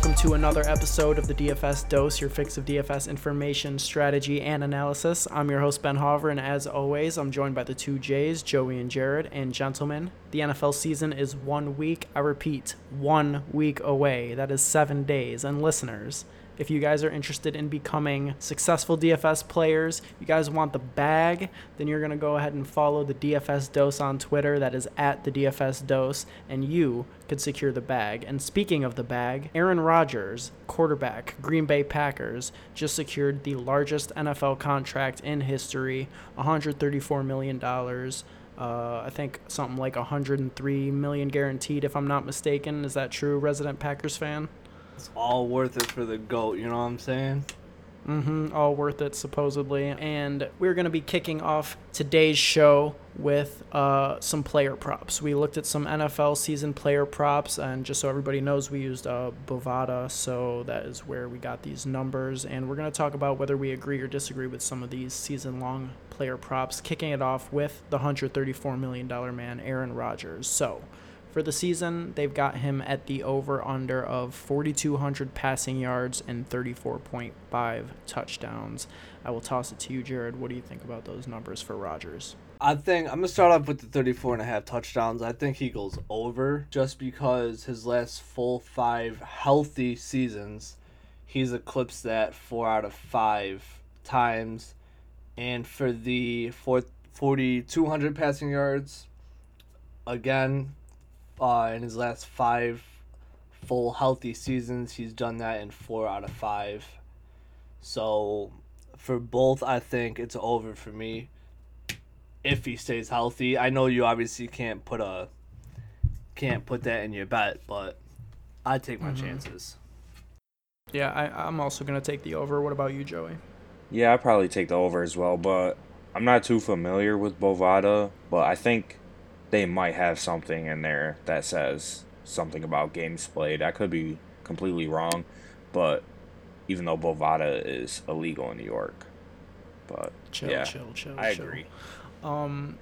Welcome to another episode of the DFS Dose, your fix of DFS information, strategy, and analysis. I'm your host, Ben Hover, and as always, I'm joined by the two J's, Joey and Jared. And gentlemen, the NFL season is one week, I repeat, one week away. That is seven days. And listeners, if you guys are interested in becoming successful DFS players, you guys want the bag, then you're going to go ahead and follow the DFS Dose on Twitter. That is at the DFS Dose, and you could secure the bag. And speaking of the bag, Aaron Rodgers, quarterback, Green Bay Packers, just secured the largest NFL contract in history $134 million. Uh, I think something like 103 million guaranteed, if I'm not mistaken. Is that true, resident Packers fan? It's all worth it for the GOAT, you know what I'm saying? Mm-hmm. All worth it, supposedly. And we're going to be kicking off today's show with uh, some player props. We looked at some NFL season player props, and just so everybody knows, we used uh, Bovada, so that is where we got these numbers. And we're going to talk about whether we agree or disagree with some of these season long player props, kicking it off with the $134 million man, Aaron Rodgers. So, for the season, they've got him at the over under of 4,200 passing yards and 34.5 touchdowns. I will toss it to you, Jared. What do you think about those numbers for Rodgers? I think I'm gonna start off with the 34 and a half touchdowns. I think he goes over just because his last full five healthy seasons, he's eclipsed that four out of five times. And for the 4,200 passing yards, again, uh, in his last five full healthy seasons, he's done that in four out of five. So for both, I think it's over for me. If he stays healthy, I know you obviously can't put a can't put that in your bet, but I take my mm-hmm. chances. Yeah, I, I'm also gonna take the over. What about you, Joey? Yeah, I probably take the over as well, but I'm not too familiar with Bovada, but I think they might have something in there that says something about games played. I could be completely wrong, but even though Bovada is illegal in New York, but chill, yeah, chill, chill. I chill. agree. Um,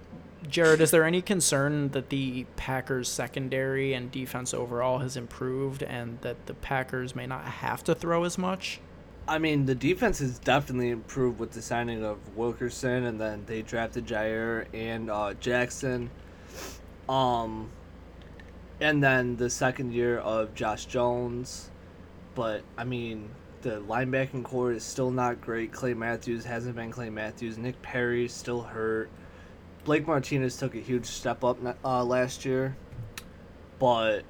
Jared, is there any concern that the Packers secondary and defense overall has improved, and that the Packers may not have to throw as much? I mean, the defense has definitely improved with the signing of Wilkerson, and then they drafted Jaire and uh, Jackson. Um, and then the second year of Josh Jones, but I mean the linebacking corps is still not great. Clay Matthews hasn't been Clay Matthews. Nick Perry still hurt. Blake Martinez took a huge step up uh, last year, but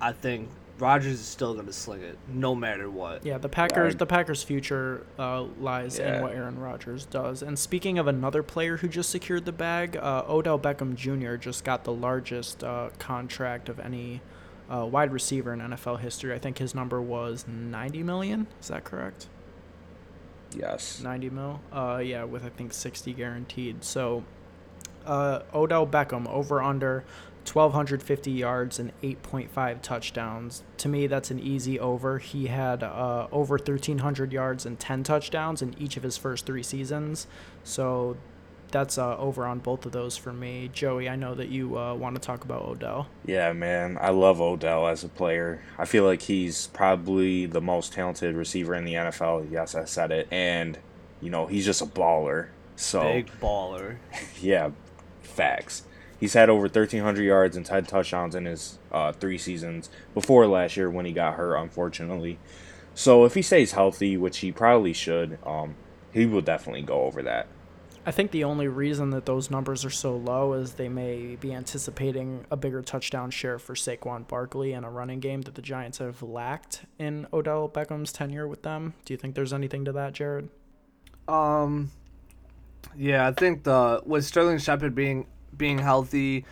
I think Rodgers is still going to sling it no matter what. Yeah, the Packers. The Packers' future uh, lies yeah. in what Aaron Rodgers does. And speaking of another player who just secured the bag, uh, Odell Beckham Jr. just got the largest uh, contract of any uh, wide receiver in NFL history. I think his number was ninety million. Is that correct? Yes. Ninety mil. Uh, yeah, with I think sixty guaranteed. So, uh, Odell Beckham over under 1,250 yards and 8.5 touchdowns. To me, that's an easy over. He had uh, over 1,300 yards and 10 touchdowns in each of his first three seasons. So that's uh, over on both of those for me. Joey, I know that you uh, want to talk about Odell. Yeah, man. I love Odell as a player. I feel like he's probably the most talented receiver in the NFL. Yes, I said it. And, you know, he's just a baller. So Big baller. yeah, facts. He's had over 1,300 yards and 10 touchdowns in his uh, three seasons before last year when he got hurt, unfortunately. So if he stays healthy, which he probably should, um, he will definitely go over that. I think the only reason that those numbers are so low is they may be anticipating a bigger touchdown share for Saquon Barkley and a running game that the Giants have lacked in Odell Beckham's tenure with them. Do you think there's anything to that, Jared? Um, yeah, I think the with Sterling Shepard being being healthy,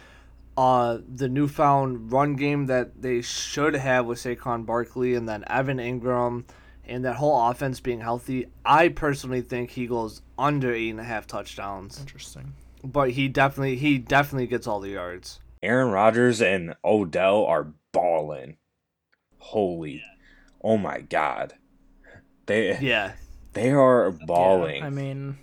uh, the newfound run game that they should have with Saquon Barkley and then Evan Engram and that whole offense being healthy, I personally think he goes under eight and a half touchdowns. Interesting. But he definitely he definitely gets all the yards. Aaron Rodgers and Odell are balling. Holy. Oh my god. They Yeah. They are balling. Yeah, I mean,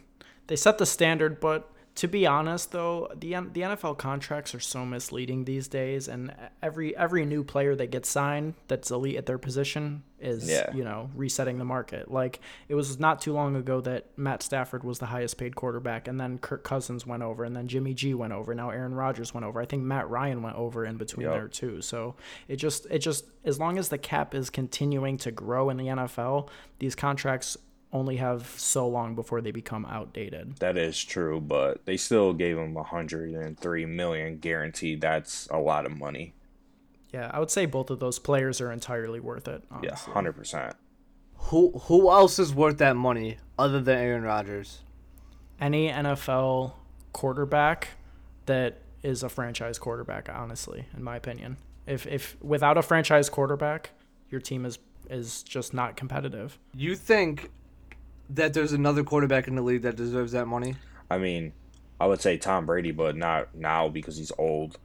they set the standard, but To be honest, though, the the NFL contracts are so misleading these days, and every every new player that gets signed that's elite at their position is Yeah. you know resetting the market. Like it was not too long ago that Matt Stafford was the highest paid quarterback, and then Kirk Cousins went over, and then Jimmy G went over. Now Aaron Rodgers went over. I think Matt Ryan went over in between Yep. there too. So it just it just as long as the cap is continuing to grow in the NFL, these contracts only have so long before they become outdated. That is true, but they still gave him 103 million guaranteed. That's a lot of money. Yeah, I would say both of those players are entirely worth it. Yeah, 100%. Who who else is worth that money other than Aaron Rodgers? Any NFL quarterback that is a franchise quarterback, honestly, in my opinion. If if without a franchise quarterback, your team is is just not competitive. You think that there's another quarterback in the league that deserves that money? I mean, I would say Tom Brady, but not now because he's old.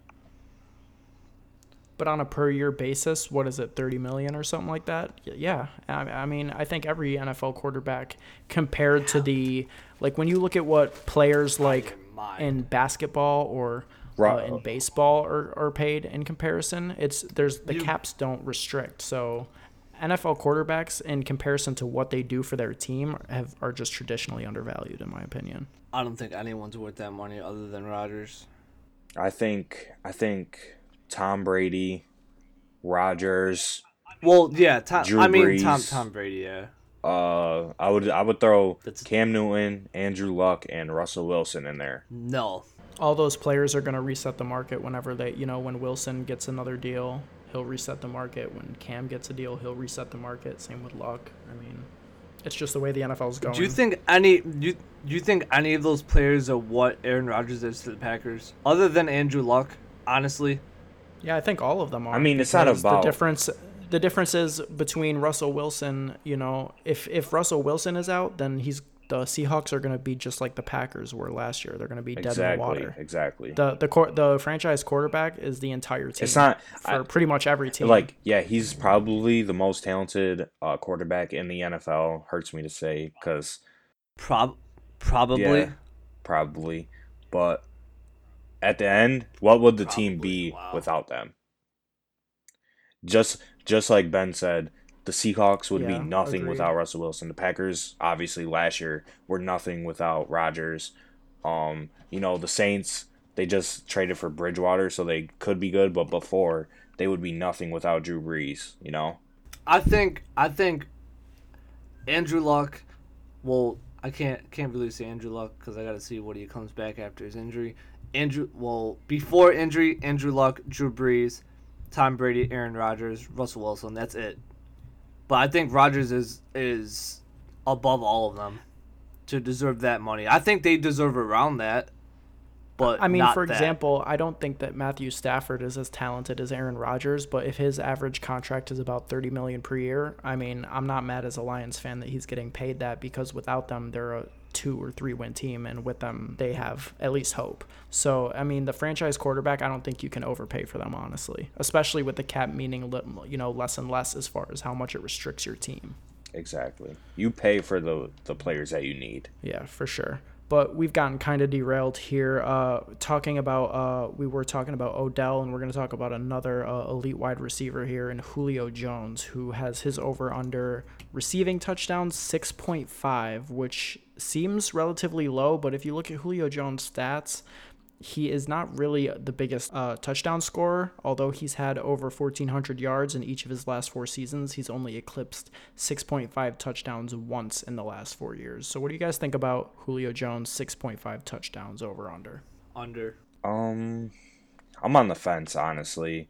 But on a per year basis, what is it, 30 million or something like that? Yeah. I, I mean, I think every NFL quarterback compared to the, like when you look at what players like in basketball or uh, in baseball are, are paid in comparison, it's there's the You- caps don't restrict. So NFL quarterbacks in comparison to what they do for their team have are just traditionally undervalued in my opinion. I don't think anyone's worth that money other than Rodgers. I think I think Tom Brady, Rodgers, Well, yeah, Tom, Drew I mean Tom Tom Brady, yeah. uh I would I would throw That's- Cam Newton, Andrew Luck and Russell Wilson in there. No. all those players are going to reset the market whenever they, you know, when Wilson gets another deal, he'll reset the market. When Cam gets a deal, he'll reset the market. Same with Luck. I mean, it's just the way the NFL's going. Do you think any you do you think any of those players are what Aaron Rodgers is to the Packers? Other than Andrew Luck, honestly. Yeah, I think all of them are. I mean, it's not because about- the difference. The difference is between Russell Wilson. You know, if if Russell Wilson is out, then he's the Seahawks are going to be just like the Packers were last year. They're going to be dead in the water. Exactly. The the quar- the franchise quarterback is the entire team. It's not for I- pretty much every team. like yeah, he's probably the most talented uh, quarterback in the NFL. Hurts me to say because Prob probably. Yeah. probably, but at the end, what would the team be wow. without them? Just just like Ben said, the Seahawks would Yeah, be nothing agreed. without Russell Wilson. The Packers, obviously, last year were nothing without Rodgers. Um, you know, the Saints they just traded for Bridgewater, so they could be good, but before they would be nothing without Drew Brees. You know, I think I think Andrew Luck. Well, I can't can't really say Andrew Luck because I got to see what he comes back after his injury. Andrew, well, before injury, Andrew Luck, Drew Brees, Tom Brady, Aaron Rodgers, Russell Wilson. That's it. But I think Rodgers is is above all of them to deserve that money. I think they deserve around that. But I mean, for that. example, I don't think that Matthew Stafford is as talented as Aaron Rodgers, but if his average contract is about 30 million per year, I mean, I'm not mad as a Lions fan that he's getting paid that because without them they're a two or three win team and with them they have at least hope. So, I mean, the franchise quarterback, I don't think you can overpay for them honestly, especially with the cap meaning you know less and less as far as how much it restricts your team. exactly. You pay for the the players that you need. Yeah, for sure. But we've gotten kind of derailed here. Uh, talking about, uh, we were talking about Odell, and we're going to talk about another uh, elite wide receiver here in Julio Jones, who has his over under receiving touchdowns 6.5, which seems relatively low. But if you look at Julio Jones' stats, he is not really the biggest uh, touchdown scorer, although he's had over 1,400 yards in each of his last four seasons. He's only eclipsed 6.5 touchdowns once in the last four years. So, what do you guys think about Julio Jones' 6.5 touchdowns over under? under. Um, I'm on the fence, honestly.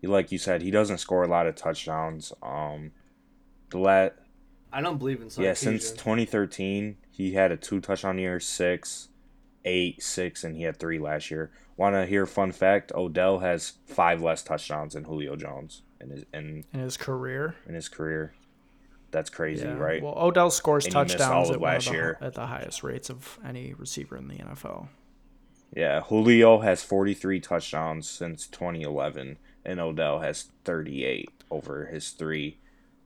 He- Like you said, he doesn't score a lot of touchdowns. Um, the la- I don't believe in yeah, since 2013, he had a two touchdown year, six, eight, six, and he had three last year. Want to hear a fun fact? Odell has five less touchdowns than Julio Jones in his in, In his career, in his career. That's crazy, right? Well, Odell scores And touchdowns at, last the, year. at the highest rates of any receiver in the NFL. Yeah, Julio has 43 touchdowns since 2011, and Odell has 38 over his three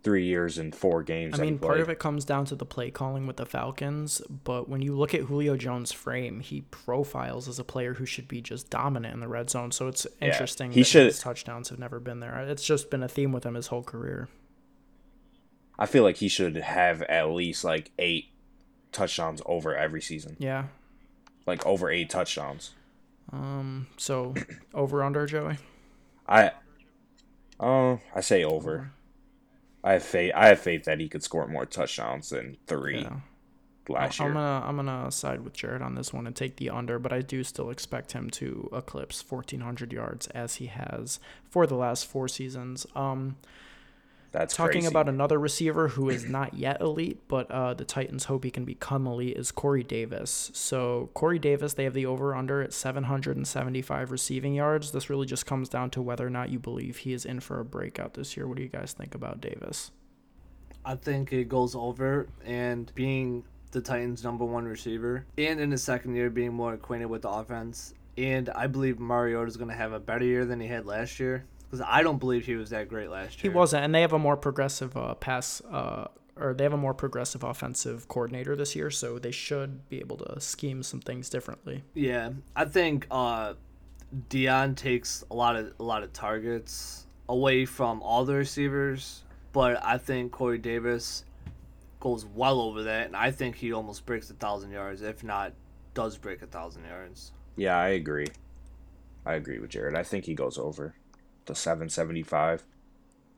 three years and four games. I mean, part of it comes down to the play calling with the Falcons, but when you look at Julio Jones' frame, he profiles as a player who should be just dominant in the red zone. So it's Yeah, interesting he that should- his touchdowns have never been there. It's just been a theme with him his whole career. I feel like he should have at least like eight touchdowns over every season, Yeah. like over eight touchdowns. Um. So over under Joey. I, uh, I say over. I have faith. I have faith that he could score more touchdowns than three Yeah. last I'm year. gonna I'm gonna side with Jared on this one and take the under, but I do still expect him to eclipse 1400 yards as he has for the last four seasons. Um. That's Talking crazy. about another receiver who is not yet elite, but uh, the Titans hope he can become elite is Corey Davis. So Corey Davis, they have the over under at 775 receiving yards. This really just comes down to whether or not you believe he is in for a breakout this year. What do you guys think about Davis? I think it goes over, and being the Titans' number one receiver, and in his second year being more acquainted with the offense, and I believe Mariota is going to have a better year than he had last year. Because I don't believe he was that great last year. He wasn't, and they have a more progressive uh, pass, uh, or they have a more progressive offensive coordinator this year, so they should be able to scheme some things differently. Yeah, I think uh, Dion takes a lot of a lot of targets away from all the receivers, but I think Corey Davis goes well over that, and I think he almost breaks a thousand yards, if not does break a thousand yards. Yeah, I agree. I agree with Jared. I think he goes over the 775.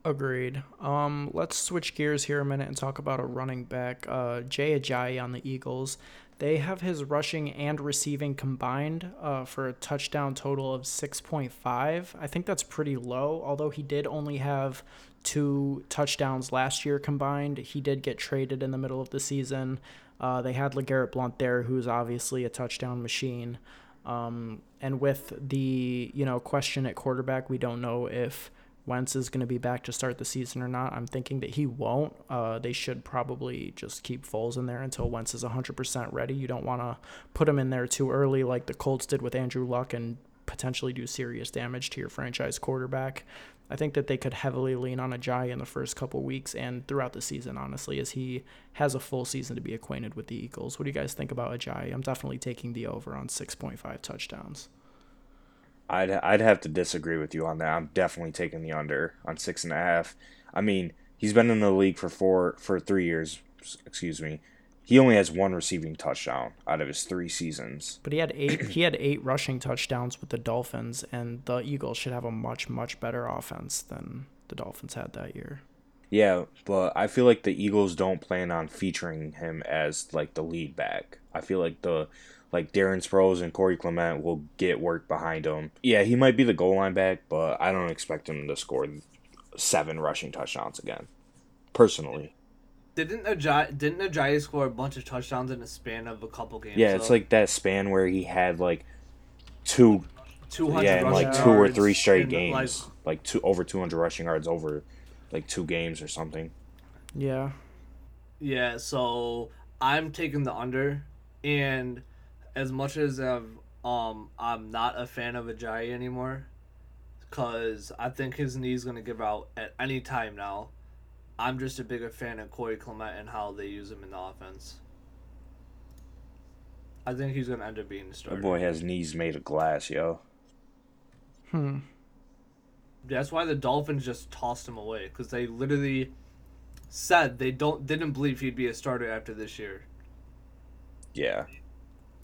Agreed. Um, let's switch gears here a minute and talk about a running back, uh, Jay Ajayi on the Eagles. They have his rushing and receiving combined uh, for a touchdown total of 6.5. I think that's pretty low, although he did only have two touchdowns last year combined. He did get traded in the middle of the season. Uh, they had LeGarrette Blunt there, who's obviously a touchdown machine. Um, and with the you know question at quarterback, we don't know if Wentz is going to be back to start the season or not. I'm thinking that he won't. Uh, they should probably just keep Foles in there until Wentz is 100% ready. You don't want to put him in there too early like the Colts did with Andrew Luck and potentially do serious damage to your franchise quarterback. I think that they could heavily lean on Ajayi in the first couple weeks and throughout the season, honestly, as he has a full season to be acquainted with the Eagles. What do you guys think about Ajayi? I'm definitely taking the over on 6.5 touchdowns. I'd I'd have to disagree with you on that. I'm definitely taking the under on six and a half. I mean, he's been in the league for four for three years. Excuse me. He only has one receiving touchdown out of his three seasons. But he had eight. he had eight rushing touchdowns with the Dolphins, and the Eagles should have a much much better offense than the Dolphins had that year. Yeah, but I feel like the Eagles don't plan on featuring him as like the lead back. I feel like the like Darren Sproles and Corey Clement will get work behind him. Yeah, he might be the goal line back, but I don't expect him to score seven rushing touchdowns again. Personally. Didn't Ajayi, didn't Ajayi score a bunch of touchdowns in a span of a couple games? Yeah, it's like that span where he had like two 200 yeah, in like two or three straight in, games. like, Like, two over 200 rushing yards over like two games or something. Yeah, Yeah, so I'm taking the under, and as much as I've, um I'm not a fan of Ajayi anymore, cause I think his knee's gonna give out at any time now. I'm just a bigger fan of Corey Clement and how they use him in the offense. I think he's gonna end up being the The starter. boy has knees made of glass, yo. hmm. That's why the Dolphins just tossed him away because they literally said they don't didn't believe he'd be a starter after this year. Yeah,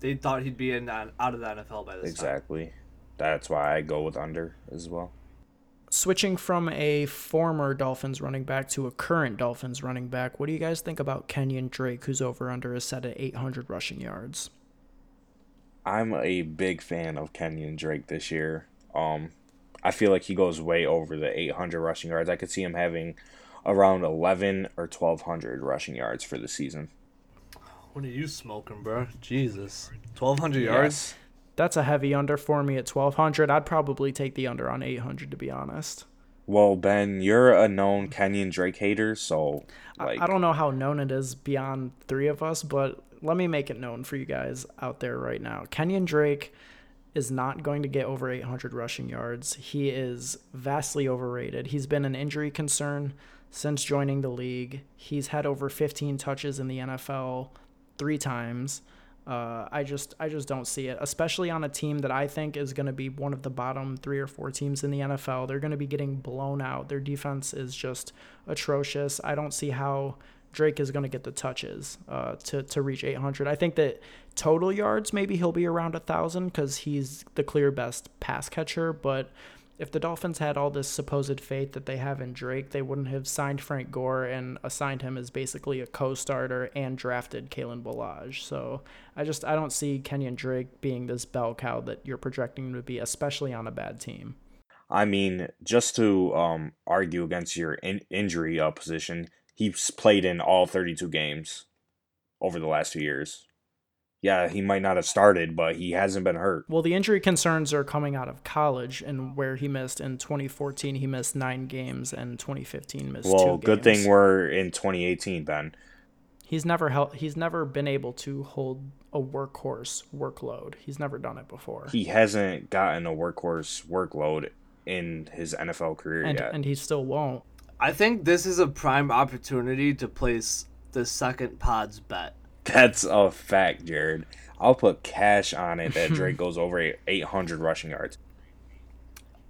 They thought he'd be in that, out of the NFL by this time. exactly. That's why I go with under as well. Switching from a former Dolphins running back to a current Dolphins running back, what do you guys think about Kenyan Drake, who's over under a set of 800 rushing yards? I'm a big fan of Kenyan Drake this year. Um, I feel like he goes way over the 800 rushing yards. I could see him having around 11 or 1200 rushing yards for the season. What are you smoking, bro? Jesus. 1,200 yards? That's a heavy under for me at 1200. I'd probably take the under on 800 to be honest. Well, Ben, you're a known Kenyan Drake hater, so like I don't know how known it is beyond three of us, but let me make it known for you guys out there right now. Kenyan Drake is not going to get over 800 rushing yards. He is vastly overrated. He's been an injury concern since joining the league. He's had over 15 touches in the NFL three times. Uh, I just I just don't see it, especially on a team that I think is going to be one of the bottom three or four teams in the NFL. They're going to be getting blown out. Their defense is just atrocious. I don't see how Drake is going to get the touches uh, to to reach 800. I think that total yards maybe he'll be around a thousand because he's the clear best pass catcher, but if the Dolphins had all this supposed faith that they have in Drake, they wouldn't have signed Frank Gore and assigned him as basically a co-starter and drafted Kalen Ballage. So I just I don't see Kenyan Drake being this bell cow that you're projecting to be, especially on a bad team. I mean, just to um, argue against your in- injury uh, position, he's played in all 32 games over the last two years yeah, he might not have started, but he hasn't been hurt. Well, the injury concerns are coming out of college, and where he missed in 2014, he missed nine games, and 2015 missed well, two good games. thing we're in 2018, Ben. He's never held. He's never been able to hold a workhorse workload. He's never done it before. He hasn't gotten a workhorse workload in his NFL career and, yet, and he still won't. I think this is a prime opportunity to place the second pod's bet. That's a fact, Jared. I'll put cash on it that Drake goes over 800 rushing yards.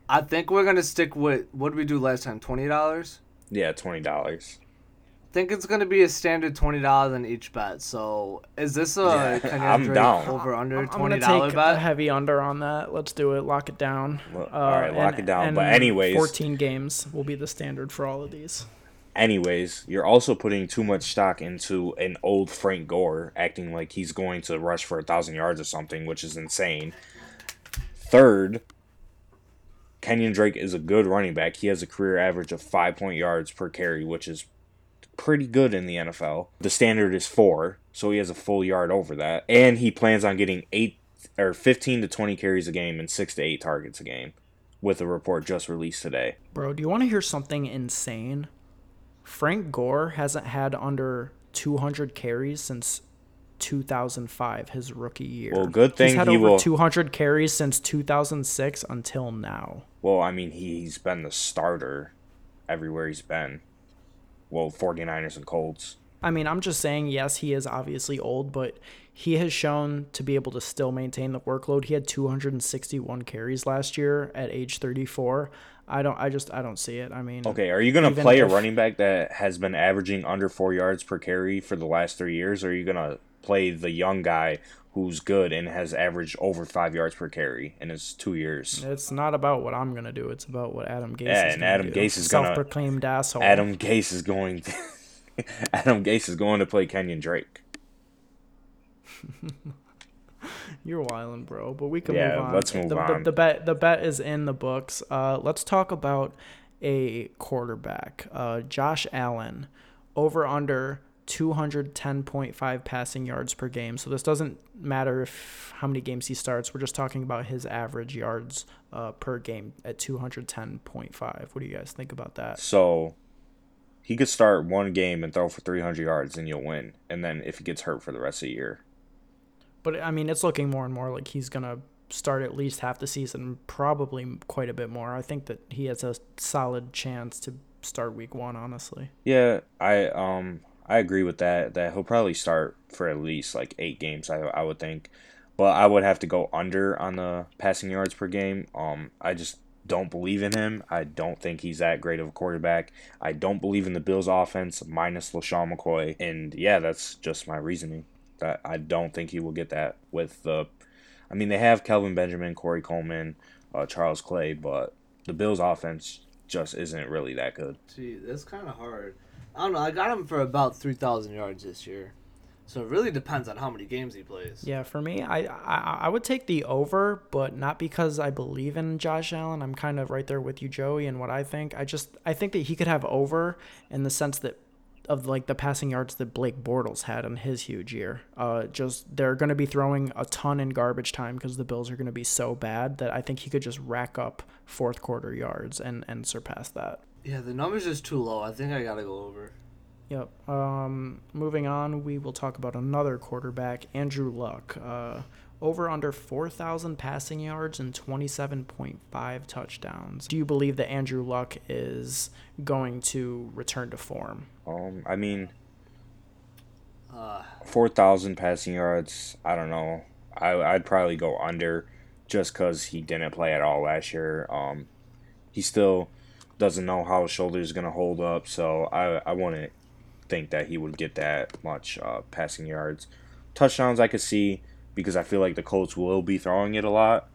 I think we're gonna stick with what did we do last time? Twenty dollars. Yeah, twenty dollars. I think it's gonna be a standard twenty dollars on each bet. So is this a yeah, I'm down. over under I'm twenty gonna dollar take a bet? heavy under on that. Let's do it. Lock it down. Well, Uh, all right, lock and- it down. and But anyways, 14 games will be the standard for all of these. Anyways, you're also putting too much stock into an old Frank Gore acting like he's going to rush for a thousand yards or something, which is insane. Third, Kenyan Drake is a good running back. He has a career average of five point yards per carry, which is pretty good in the NFL. The standard is four, so he has a full yard over that. And he plans on getting eight or 15 to 20 carries a game and six to eight targets a game, with a report just released today. Bro, do you want to hear something insane? Frank Gore hasn't had under 200 carries since 2005, his rookie year. Well, good thing He's had he over will- 200 carries since 2006 until now. Well, I mean, he's been the starter everywhere he's been. Well, 49ers and Colts. I mean, I'm just saying, yes, he is obviously old, but he has shown to be able to still maintain the workload. He had 261 carries last year at age 34. I don't, I just, I don't see it. I mean, Okay, are you going to play a running back that has been averaging under four yards per carry for the last three years? Or are you going to play the young guy who's good and has averaged over five yards per carry in his two years? it's not about what I'm gonna do. It's about what Adam Gase. Yeah, is and Adam do. Gase is gonna- self-proclaimed asshole. Adam Gase is going to. Adam Gase is going to play Kenyan Drake. You're wilding, bro. But we can Yeah, move on. let's move the, on. The, the bet the bet is in the books. Uh, let's talk about a quarterback. Uh, Josh Allen, over under 210.5 passing yards per game. So this doesn't matter if how many games he starts. We're just talking about his average yards uh, per game at 210.5. What do you guys think about that? So he could start one game and throw for 300 yards and you'll win. And then if he gets hurt for the rest of the year. But I mean, it's looking more and more like he's gonna start at least half the season, probably quite a bit more. I think that he has a solid chance to start week one. Honestly, Yeah, I um I agree with that. That he'll probably start for at least like eight games. I I would think, but I would have to go under on the passing yards per game. Um, I just don't believe in him. I don't think he's that great of a quarterback. I don't believe in the Bills' offense minus LeSean McCoy. And yeah, that's just my reasoning. That I don't think he will get that with the. I mean, they have Kelvin Benjamin, Corey Coleman, uh, Charles Clay, but the Bills' offense just isn't really that good. Gee, that's kind of hard. I don't know. I got him for about three thousand yards this year, so it really depends on how many games he plays. yeah. For me, I, I I would take the over, but not because I believe in Josh Allen. I'm kind of right there with you, Joey, and what I think. I just I think that he could have over in the sense that of like the passing yards that Blake Bortles had in his huge year. Uh, just they're going to be throwing a ton in garbage time because the Bills are going to be so bad that I think he could just rack up fourth quarter yards and and surpass that. Yeah, the number's just too low. I think I gotta go over. Yep. Um, moving on, we will talk about another quarterback, Andrew Luck. Uh, over under 4,000 passing yards and 27.5 touchdowns. Do you believe that Andrew Luck is going to return to form? Um, I mean, Uh, four thousand passing yards. I don't know. I I'd probably go under, just because he didn't play at all last year. Um, he still doesn't know how his shoulder is gonna hold up, so I I wouldn't think that he would get that much uh, passing yards. Touchdowns I could see because I feel like the Colts will be throwing it a lot,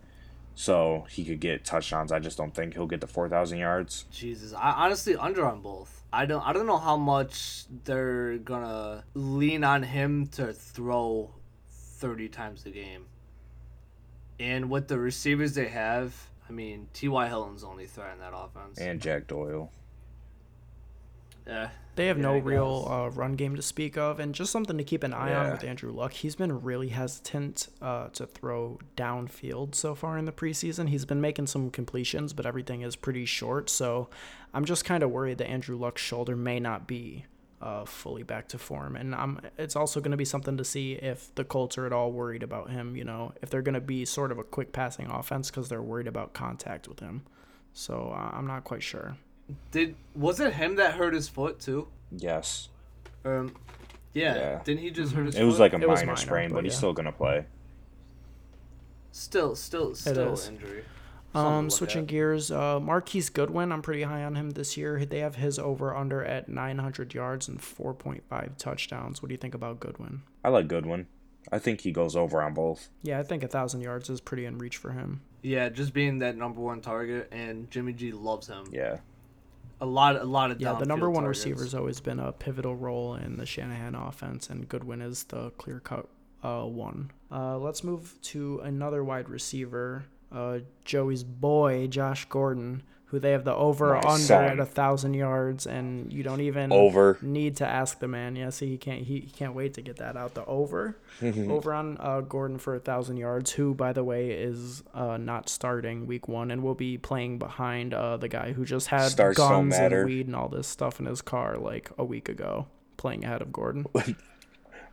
so he could get touchdowns. I just don't think he'll get the four thousand yards. Jesus, I honestly under on both. I don't I don't know how much they're gonna lean on him to throw thirty times a game. And with the receivers they have, I mean T. Y. Hilton's only threat in that offense. And Jack Doyle. yeah, They have Yeah, no real uh, run game to speak of, and just something to keep an eye on with Andrew Luck. He's been really hesitant uh, to throw downfield so far in the preseason. He's been making some completions, but everything is pretty short. So I'm just kind of worried that Andrew Luck's shoulder may not be uh, fully back to form, and I'm. It's also going to be something to see if the Colts are at all worried about him. You know, if they're going to be sort of a quick passing offense because they're worried about contact with him. So uh, I'm not quite sure. Did was it him that hurt his foot too? Yes. Um, yeah, Yeah. didn't he just hurt his It was like a It minor minor, sprain, but but he's yeah. still gonna play. still, still, still injury. Um, switching at. gears, uh, Marquise Goodwin, I'm pretty high on him this year. They have his over under at 900 yards and 4.5 touchdowns. What do you think about Goodwin? I like Goodwin. I think he goes over on both. Yeah, I think a thousand yards is pretty in reach for him. Yeah, just being that number one target, and Jimmy G loves him. Yeah. A lot, a lot of Yeah, the number one targets. receiver's always been a pivotal role in the Shanahan offense, and Goodwin is the clear cut uh, one. Uh, let's move to another wide receiver, uh, Joey's boy, Josh Gordon, who they have the over My under son. at a thousand yards, and you don't even Over. need to ask the man. Yeah, see, he can't he, he can't wait to get that out. The over, over on uh, Gordon for a thousand yards, who by the way is uh, not starting week one and will be playing behind uh, the guy who just had Starts don't guns and weed and all this stuff in his car like a week ago, playing ahead of Gordon.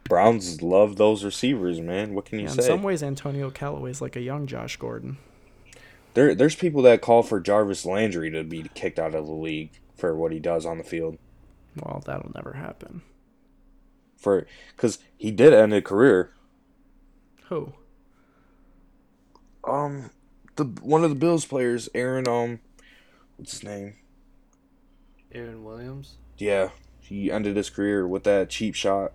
Browns love those receivers, man. What can you Yeah, in some ways, Antonio Callaway is like a young Josh Gordon. There, there's people that call for Jarvis Landry to be kicked out of the league for what he does on the field. Well, that'll never happen. For because he did end a career. Who? Um, the one of the Bills players, Aaron. Um, what's his name? Aaron Williams. Yeah, he ended his career with that cheap shot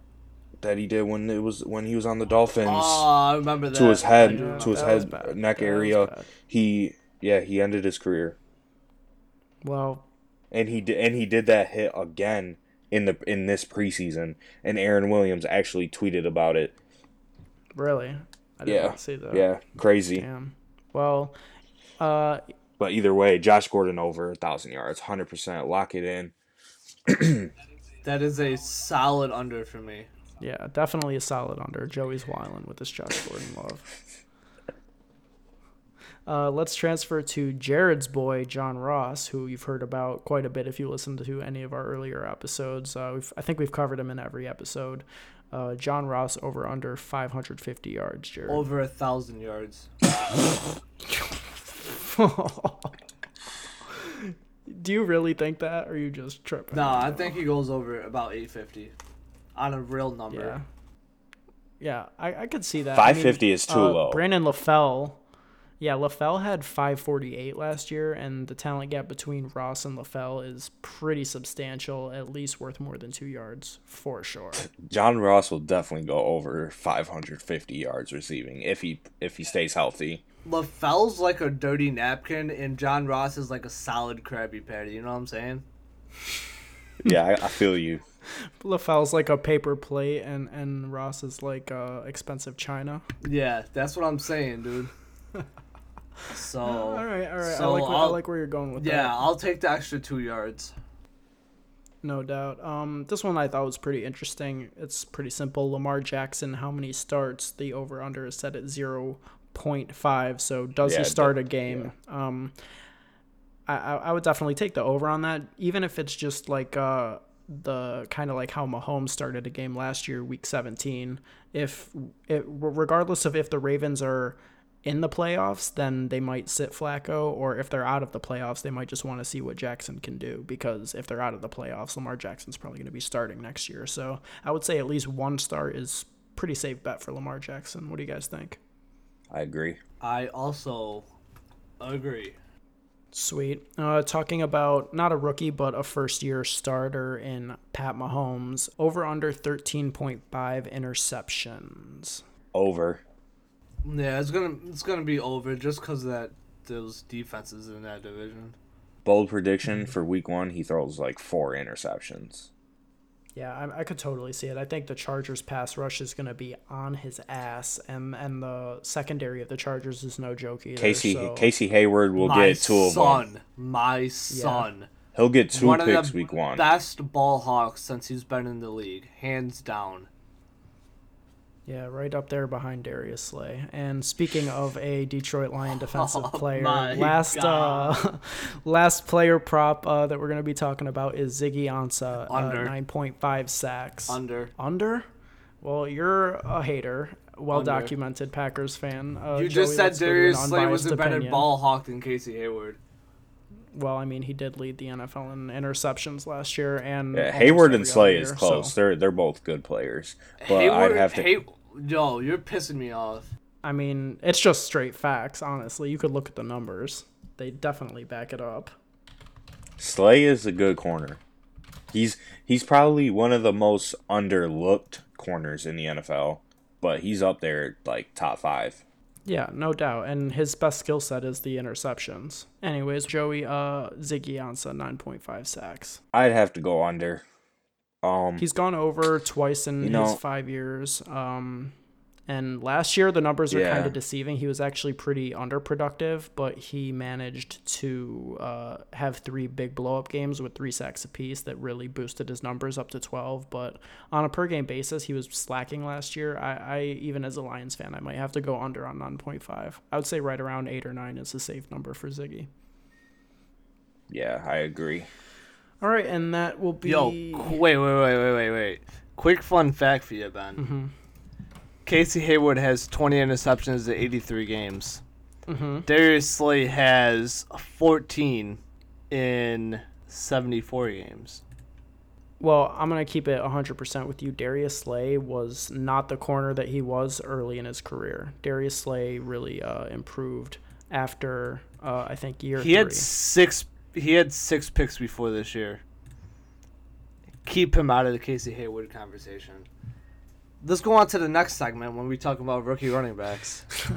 that he did when it was when he was on the Dolphins. Oh, I remember that. to his head, Yeah, to his head, neck That area. He, yeah, he ended his career, Well, and he did, and he did that hit again in the in this preseason. And Aaron Williams actually tweeted about it. really? I didn't Yeah, see that. Yeah, crazy. Damn. Well, uh, But either way, Josh Gordon over a thousand yards, hundred percent. Lock it in. That is a solid under for me. Yeah, definitely a solid under. Joey's wildin' with this Josh Gordon love. Uh, let's transfer to Jared's boy, John Ross, who you've heard about quite a bit if you listened to any of our earlier episodes. Uh, we've, I think we've covered him in every episode. Uh, John Ross over under 550 yards, Jared. Over a thousand yards. Do you really think that, or are you just tripping? No, I think he goes over about 850 on a real number. Yeah. Yeah, I, I could see that. I mean, is too uh, low. Brandon LaFell. Yeah, LaFell had 548 last year, and the talent gap between Ross and LaFell is pretty substantial, at least worth more than two yards, for sure. John Ross will definitely go over five hundred fifty yards receiving if he if he stays healthy. LaFell's like a dirty napkin, and John Ross is like a solid Krabby Patty. You know what I'm saying? Yeah, I, I feel you. LaFell's like a paper plate, and, and Ross is like uh, expensive china. Yeah, that's what I'm saying, dude. So. all right, all right. I, like where, I like where you're going with Yeah, that. I'll take the extra two yards. No doubt. Um, this one I thought was pretty interesting. It's pretty simple. Lamar Jackson, how many starts? The over under is set at zero point five. So does Yeah, he start a game? Um, I, I I would definitely take the over on that, even if it's just like uh the kind of like how Mahomes started a game last year, Week 17. If it, regardless of if the Ravens are in the playoffs, then they might sit Flacco, or if they're out of the playoffs, they might just want to see what Jackson can do. Because if they're out of the playoffs, Lamar Jackson's probably going to be starting next year. So I would say at least one start is pretty safe bet for Lamar Jackson. What do you guys think? I agree. I also agree. Sweet. Uh, talking about not a rookie, but a first year starter in Pat Mahomes. Over under 13.5 interceptions. Over. Yeah, it's gonna it's gonna be over just because that those defenses in that division. Bold prediction for week one, he throws like four interceptions. Yeah, I, I could totally see it. I think the Chargers pass rush is going to be on his ass, and and the secondary of the Chargers is no joke either. Casey so- Casey Hayward will my get two of son, them. my son, He'll get two one picks of the week one. best ball hawks since he's been in the league, hands down. Yeah, right up there behind Darius Slay. And speaking of a Detroit Lion defensive Oh player, last uh, last player prop uh, that we're going to be talking about is Ziggy Ansah, uh, Under. 9.5 sacks. Under. Under? Well, you're a hater, well Under. documented Packers fan. Uh, you Joey, just said let's go to an Darius Slay was unbiased a better opinion. ball hawk than Casey Hayward. Well, I mean, he did lead the NFL in interceptions last year, and yeah, Hayward and Slay other is close. so- They're they're both good players. But Hayward, I'd have to Hay- yo, you're pissing me off. I mean, it's just straight facts. Honestly, you could look at the numbers; they definitely back it up. Slay is a good corner. He's he's probably one of the most underlooked corners in the NFL, but he's up there like top five. Yeah, no doubt. And his best skill set is the interceptions. Anyways, Joey, uh, Ziggy Ansah, 9.5 sacks. I'd have to go under. Um, He's gone over twice in You know- his five years. Um, and last year, the numbers are Yeah. kind of deceiving. He was actually pretty underproductive, but he managed to uh, have three big blow up games with three sacks apiece that really boosted his numbers up to 12. But on a per game basis, he was slacking last year. I, I even as a Lions fan, I might have to go under on 9.5. I would say right around 8 or 9 is a safe number for Ziggy. yeah, I agree. All right, and that will be. Yo, wait, wait, wait, wait, wait, wait. Quick fun fact for you, Ben. Mm-hmm. Casey Hayward has 20 interceptions in 83 games. Mm-hmm. Darius Slay has 14 in 74 games. Well, I'm going to keep it 100% with you. Darius Slay was not the corner that he was early in his career. Darius Slay really uh, improved after, uh, I think, year He three. had six. He had six picks before this year. Keep him out of the Casey Hayward conversation. Let's go on to the next segment when we talk about rookie running backs.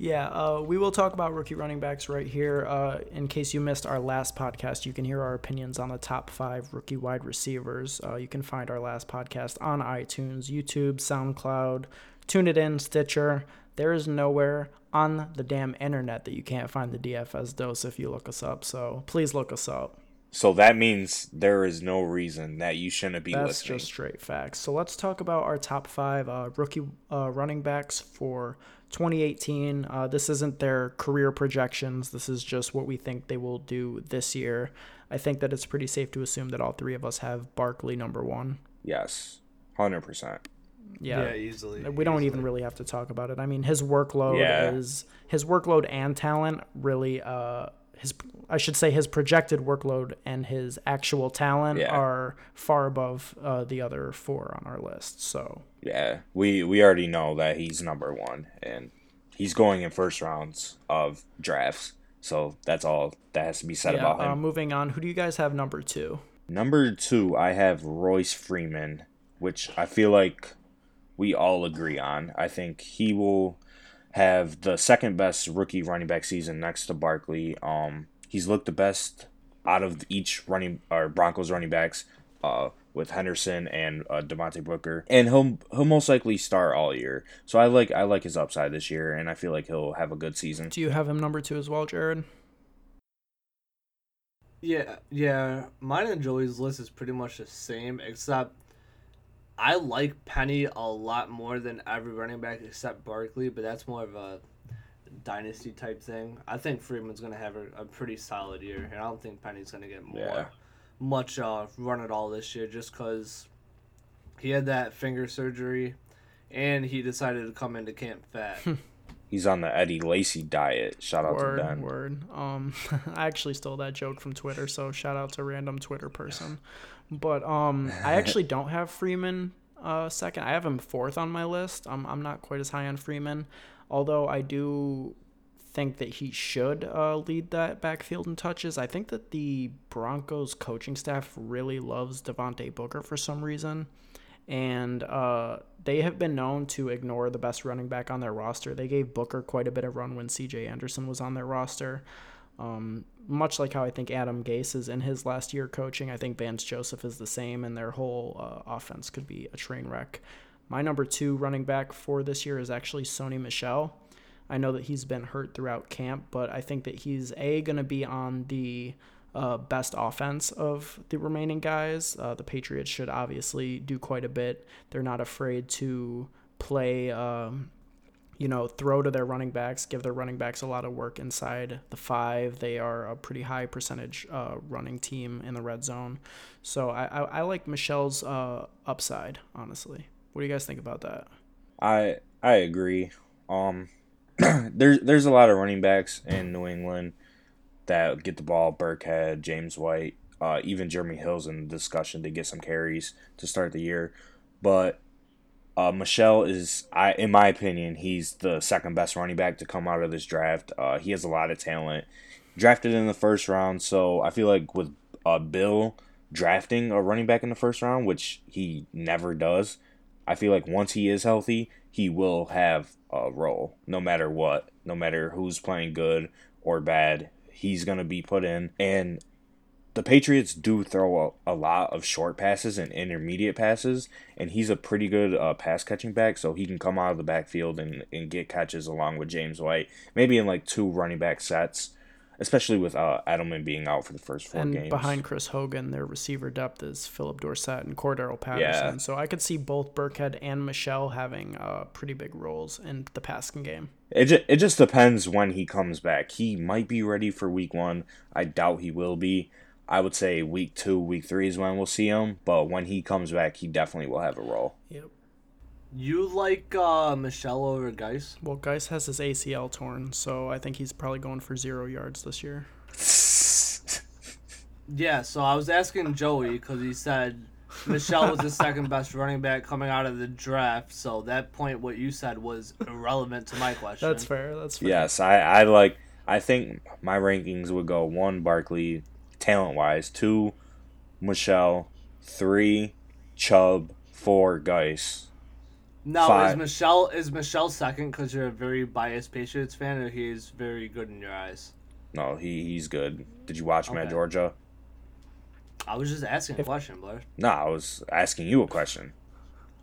Yeah, uh, we will talk about rookie running backs right here. Uh, in case you missed our last podcast, you can hear our opinions on the top five rookie wide receivers. Uh, you can find our last podcast on iTunes, YouTube, SoundCloud, Tune It In, Stitcher. There is nowhere on the damn internet that you can't find the DFS dose if you look us up. So please look us up. So that means there is no reason that you shouldn't be That's listening. just straight facts. So let's talk about our top five uh, rookie uh, running backs for 2018. Uh, this isn't their career projections. This is just what we think they will do this year. I think that it's pretty safe to assume that all three of us have Barkley number one. Yes, 100% yeah, yeah easily. We don't easily. even really have to talk about it. I mean, his workload yeah. is his workload and talent really uh his I should say his projected workload and his actual talent yeah. are far above uh, the other four on our list. So yeah, we we already know that he's number one, and he's going in first rounds of drafts. So that's all that has to be said yeah, about him. Uh, moving on, who do you guys have number two? Number two, I have Royce Freeman, which I feel like we all agree on. I think he will have the second best rookie running back season next to Barkley. Um, he's looked the best out of each running or Broncos running backs. Uh, with Henderson and uh, Devontae Booker, and he'll he'll most likely start all year. So I like I like his upside this year, and I feel like he'll have a good season. Do you have him number two as well, Jared? Yeah, yeah. Mine and Joey's list is pretty much the same, except I like Penny a lot more than every running back except Barkley, but that's more of a dynasty type thing. I think Freeman's gonna have a, a pretty solid year, and I don't think Penny's gonna get more. Yeah. much uh, run at all this year just because he had that finger surgery and he decided to come into camp fat. He's on the Eddie Lacy diet. Shout out word, to Ben. word. Um, I actually stole that joke from Twitter, so shout out to random Twitter person. But um, I actually don't have Freeman uh, second. I have him fourth on my list. I'm I'm not quite as high on Freeman, although I do think that he should uh, lead that backfield in touches. I think that the Broncos coaching staff really loves Devontae Booker for some reason. And uh, they have been known to ignore the best running back on their roster. They gave Booker quite a bit of run when CJ Anderson was on their roster. Um, much like how I think Adam Gase is in his last year coaching, I think Vance Joseph is the same, and their whole uh, offense could be a train wreck. My number two running back for this year is actually Sony Michel. I know that he's been hurt throughout camp, but I think that he's a going to be on the uh, best offense of the remaining guys. Uh, the Patriots should obviously do quite a bit. They're not afraid to play, um, you know, throw to their running backs, give their running backs a lot of work inside the five. They are a pretty high percentage uh, running team in the red zone. So I, I, I like Michel's uh, upside, honestly. What do you guys think about that? I I agree. Um, there's there's a lot of running backs in New England that get the ball. Burkhead, James White, uh, even Jeremy Hill's in the discussion to get some carries to start the year. But uh, Michel is, I in my opinion, he's the second best running back to come out of this draft. Uh, he has a lot of talent. Drafted in the first round, so I feel like with uh, Bill drafting a running back in the first round, which he never does, I feel like once he is healthy, he will have a role no matter what, no matter who's playing good or bad. He's to be put in. And the Patriots do throw a, a, lot of short passes and intermediate passes, and he's a pretty good uh, pass catching back, so he can come out of the backfield and, and get catches along with James White, maybe in like two running back sets especially with uh, Edelman being out for the first four and games. behind Chris Hogan, their receiver depth is Phillip Dorsett and Cordarrelle Patterson. Yeah. So I could see both Burkhead and Michel having uh, pretty big roles in the passing game. It just, it just depends when he comes back. He might be ready for week one. I doubt he will be. I would say week two, week three is when we'll see him. But when he comes back, he definitely will have a role. Yep. You like uh, Michel over Guice? Well, Guice has his ACL torn, so I think he's probably going for zero yards this year. yeah, so I was asking Joey because he said Michel was the second best running back coming out of the draft. So that point, what you said was irrelevant to my question. That's fair. That's fair. Yes, I, I like. I think my rankings would go one Barkley, talent wise, two Michel. three Chubb, four Guice. No, Five. is Michel is Michel second because you're a very biased Patriots fan, or he's very good in your eyes? No, he he's good. Did you watch him okay. at Georgia? I was just asking a question, Blair. No, I was asking you a question.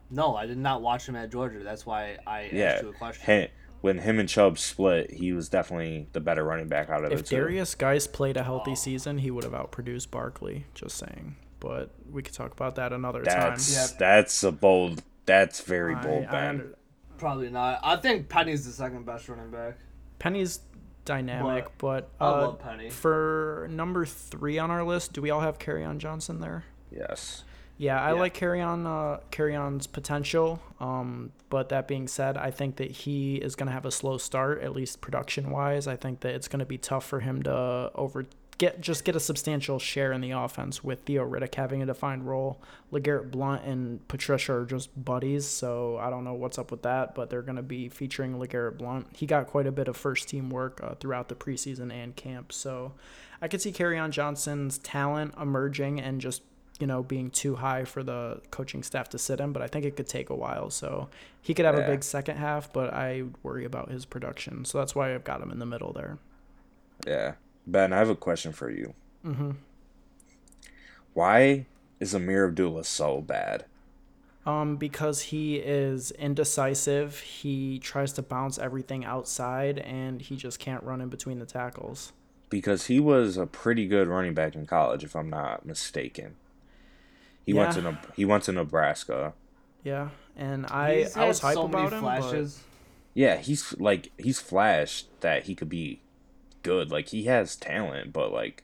No, I did not watch him at Georgia. That's why I yeah, asked you a question. When him and Chubb split, he was definitely the better running back out of if the two. If Derrius Guice played a healthy season, he would have outproduced Barkley. Just saying, but we could talk about that another that's, time. Yep. That's a bold that's very bold, Ben. Under, Probably not. I think Penny's the second best running back. Penny's dynamic, but, but uh, I love Penny. For number three on our list, do we all have Kerryon Johnson there? Yes. Yeah, I yeah. like Kerryon uh, Kerryon's potential. Um, but that being said, I think that he is going to have a slow start, at least production wise. I think that it's going to be tough for him to over get just get a substantial share in the offense with Theo Riddick having a defined role. LeGarrette Blunt and Patricia are just buddies, so I don't know what's up with that, but they're going to be featuring LeGarrette Blunt. He got quite a bit of first team work uh, throughout the preseason and camp, so I could see Kerryon Johnson's talent emerging and just you know being too high for the coaching staff to sit him, but I think it could take a while. So he could have yeah. a big second half, but I worry about his production. So that's why I've got him in the middle there. Yeah. Ben, I have a question for you. Mm-hmm. Why is Ameer Abdullah so bad? Um, because he is indecisive. He tries to bounce everything outside, and he just can't run in between the tackles. Because he was a pretty good running back in college, if I'm not mistaken. He yeah. went to he went to Nebraska. Yeah, and I I was hyped so about him. Flashes. But... Yeah, he's like he's flashed that he could be good. Like he has talent, but like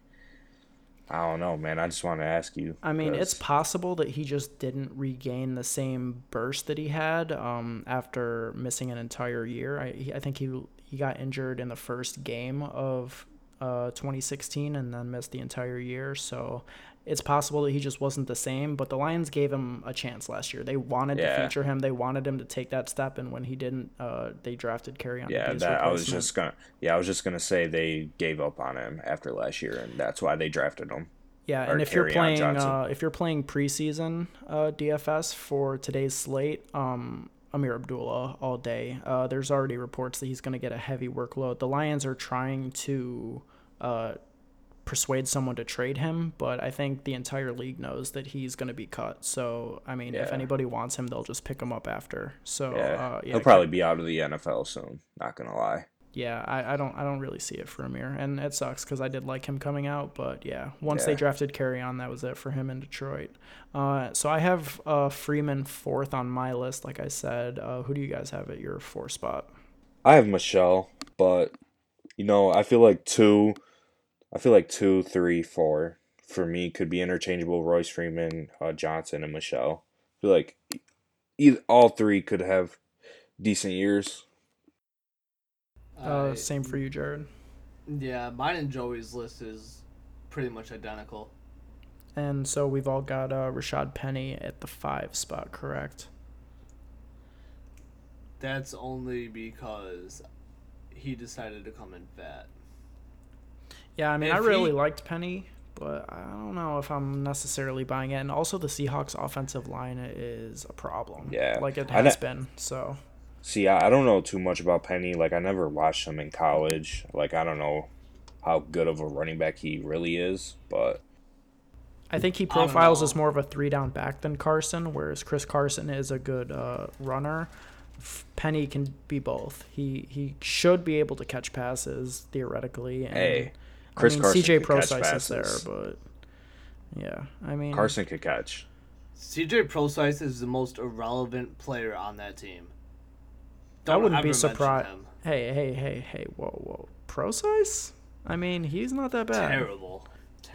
I don't know, man. I just want to ask you. I mean, it's possible that he just didn't regain the same burst that he had um, after missing an entire year. I, he, I think he he got injured in the first game of uh, 2016 and then missed the entire year. So it's possible that he just wasn't the same. But the Lions gave him a chance last year. They wanted Yeah. to feature him. They wanted him to take that step, and when he didn't, uh, they drafted Kerryon. yeah, that I was just gonna. Yeah, I was just gonna say they gave up on him after last year, and that's why they drafted him. Yeah, and if you're playing uh, if you're playing preseason uh, DFS for today's slate, um, Ameer Abdullah all day. Uh, there's already reports that he's going to get a heavy workload. The Lions are trying to uh, persuade someone to trade him, but I think the entire league knows that he's going to be cut. So I mean, if anybody wants him, they'll just pick him up after. So Yeah, uh, yeah, he'll probably be out of the NFL soon. Not gonna lie. yeah, I, I don't I don't really see it for Ameer, and it sucks because I did like him coming out, but yeah, once they drafted Kerryon, that was it for him in Detroit. Uh, so I have uh, Freeman fourth on my list, like I said. Uh, who do you guys have at your four spot? I have Michel, but you know, I feel like two, I feel like two, three, four for me could be interchangeable. Royce Freeman, uh, Johnson, and Michel. I feel like either all three could have decent years. Uh, same for you, Jared. Yeah, mine and Joey's list is pretty much identical. And so we've all got uh, Rashad Penny at the five spot, correct? That's only because he decided to come in fat. Yeah, I mean, I really he- liked Penny, but I don't know if I'm necessarily buying it. And also, the Seahawks' offensive line is a problem. Yeah. like it has been. So See, I, don't know too much about Penny. Like, I never watched him in college. Like, I don't know how good of a running back he really is, but I think he profiles as more of a three down back than Carson, whereas Chris Carson is a good uh, runner. F- Penny can be both. He he should be able to catch passes theoretically. And, Hey, Chris I mean, Carson CJ could catch Procise is there, but yeah, I mean Carson could catch. CJ Procise is the most irrelevant player on that team. I Don't wouldn't be mention surprised. him. Hey, hey, hey, hey! Whoa, whoa! Procise? I mean, he's not that bad. Terrible.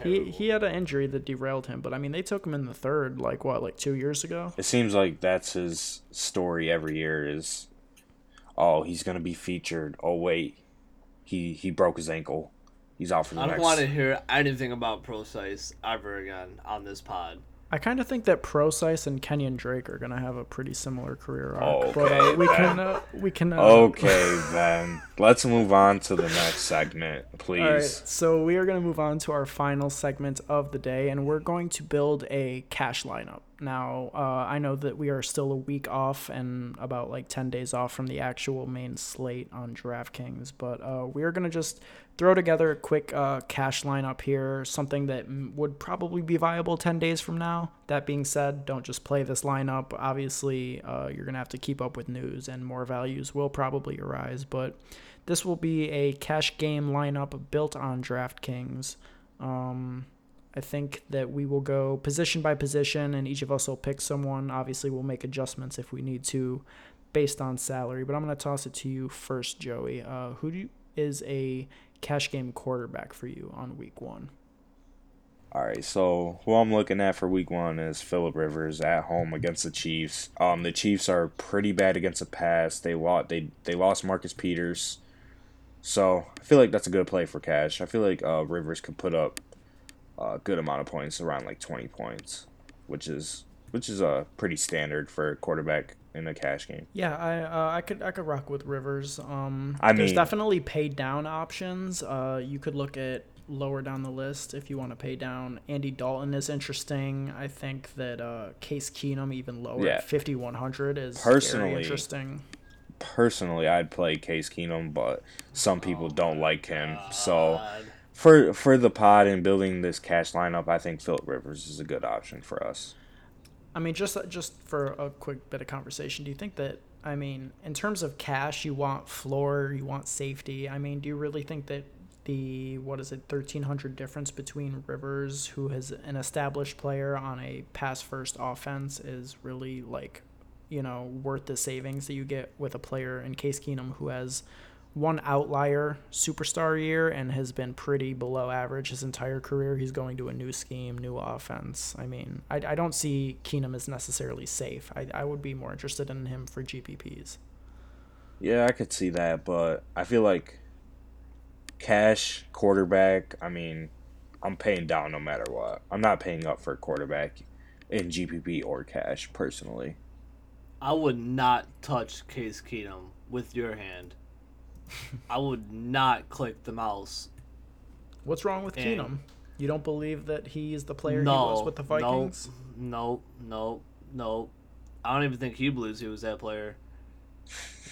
He he had an injury that derailed him, but I mean, they took him in the third, like what, like two years ago? It seems like that's his story every year is oh, he's gonna be featured. Oh wait. He he broke his ankle. He's out for the I don't next want to hear anything about Procise ever again on this pod. I kind of think that Procise and Kenyan Drake are gonna have a pretty similar career arc. Oh, but uh, we then. can uh, we can. Uh, Okay, then. Let's move on to the next segment, please. All right, so we are going to move on to our final segment of the day, and we're going to build a cash lineup. Now, uh, I know that we are still a week off and about like 10 days off from the actual main slate on DraftKings, but uh, we are going to just throw together a quick uh, cash lineup here, something that would probably be viable 10 days from now. That being said, don't just play this lineup. Obviously, uh, you're going to have to keep up with news, and more values will probably arise, but. This will be a cash game lineup built on DraftKings. Um, I think that we will go position by position, and each of us will pick someone. Obviously, we'll make adjustments if we need to, based on salary. But I'm going to toss it to you first, Joey. Uh, who you, is a cash game quarterback for you on week one? All right, so who I'm looking at for week one is Philip Rivers at home against the Chiefs. Um, the Chiefs are pretty bad against the pass. They lost. They they lost Marcus Peters, so I feel like that's a good play for cash. I feel like uh, Rivers could put up a good amount of points, around like 20 points, which is which is uh, pretty standard for a quarterback in a cash game. Yeah, I uh, I could I could rock with Rivers. Um, I there's mean- definitely paid down options. Uh, you could look at lower down the list if you want to pay down. Andy Dalton is interesting. I think that uh, Case Keenum even lower Yeah. at 5100 is Personally, very interesting. Personally, I'd play Case Keenum, but some people don't like him. So God. For for the pod and building this cash lineup, I think Philip Rivers is a good option for us. I mean, just just for a quick bit of conversation, do you think that I mean, in terms of cash, you want floor, you want safety. I mean, do you really think that the what is it, thirteen hundred difference between Rivers, who has an established player on a pass first offense, is really like, you know, worth the savings that you get with a player in Case Keenum who has one outlier superstar year and has been pretty below average his entire career. He's going to a new scheme, new offense. I mean, I, I don't see Keenum as necessarily safe. I, I would be more interested in him for GPPs. Yeah, I could see that, but I feel like cash quarterback. I mean, I'm paying down no matter what. I'm not paying up for a quarterback in GPP or cash personally. I would not touch Case Keenum with your hand. I would not click the mouse. What's wrong with And- Keenum? You don't believe that he's the player no, he was with the Vikings? No, no, no. I don't even think he believes he was that player.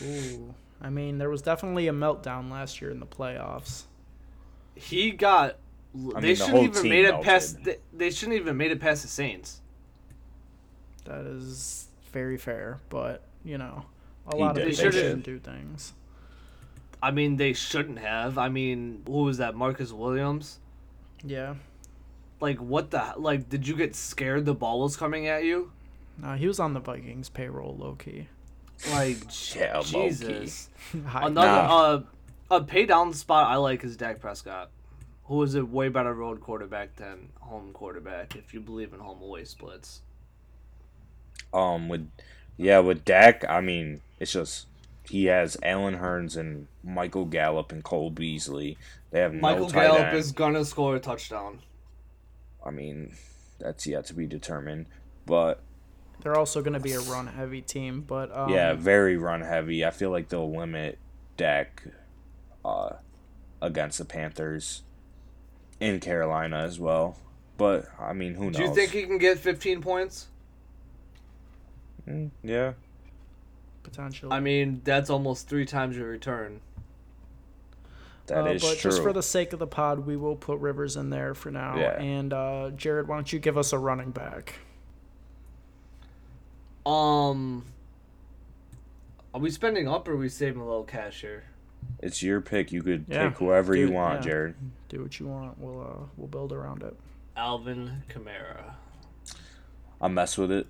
Ooh. I mean, there was definitely a meltdown last year in the playoffs. He got. I they mean, shouldn't whole even team made it past. They, they shouldn't even made it past the Saints. That is very fair, but you know, a He lot did. of They people shouldn't do things. I mean, they shouldn't have. I mean, who was that? Marcus Williams. Yeah. Like, what the? Like, did you get scared the ball was coming at you? No, he was on the Vikings payroll, low key. Like, Yeah, low-key. Jesus. Another Nah. uh, a pay down spot I like is Dak Prescott, who is a way better road quarterback than home quarterback. If you believe in home away splits. Um, with yeah, with Dak, I mean, it's just he has Allen Hurns and Michael Gallup and Cole Beasley. They have Michael no tight Gallup end. is gonna score a touchdown. I mean, that's yet to be determined. But They're also going to be a run heavy team, but um, yeah, very run heavy. I feel like they'll limit Dak uh, against the Panthers in Carolina as well. But I mean, who knows? Do you think he can get 15 points? Mm, yeah, potentially. I mean, that's almost three times your return. that uh, is but true. just for the sake of the pod, we will put Rivers in there for now. Yeah. And uh, Jared, why don't you give us a running back? Um, are we spending up or are we saving a little cash here? It's your pick. You could Yeah, pick whoever you want, yeah. Jared. Do what you want. We'll uh, we'll build around it. Alvin Kamara. I'll mess with it.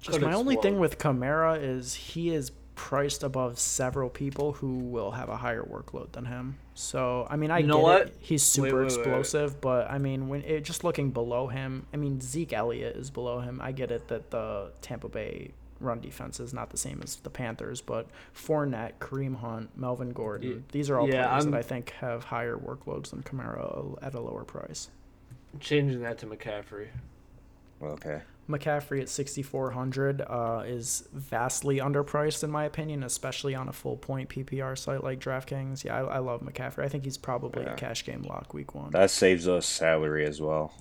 Just Could my only thing with Kamara is he is priced above several people who will have a higher workload than him. So I mean, I You know get what? it. He's super wait, wait, wait. explosive, but I mean, when it, just looking below him, I mean Zeke Elliott is below him. I get it that the Tampa Bay run defense is not the same as the Panthers, but Fournette, Kareem Hunt, Melvin Gordon, Ye- these are all yeah, players I'm- that I think have higher workloads than Kamara at a lower price. Changing that to McCaffrey. Okay. McCaffrey at 6,400 uh, is vastly underpriced in my opinion, especially on a full point PPR site like DraftKings. Yeah, I, I love McCaffrey. I think he's probably Yeah. a cash game lock week one. That saves us salary as well.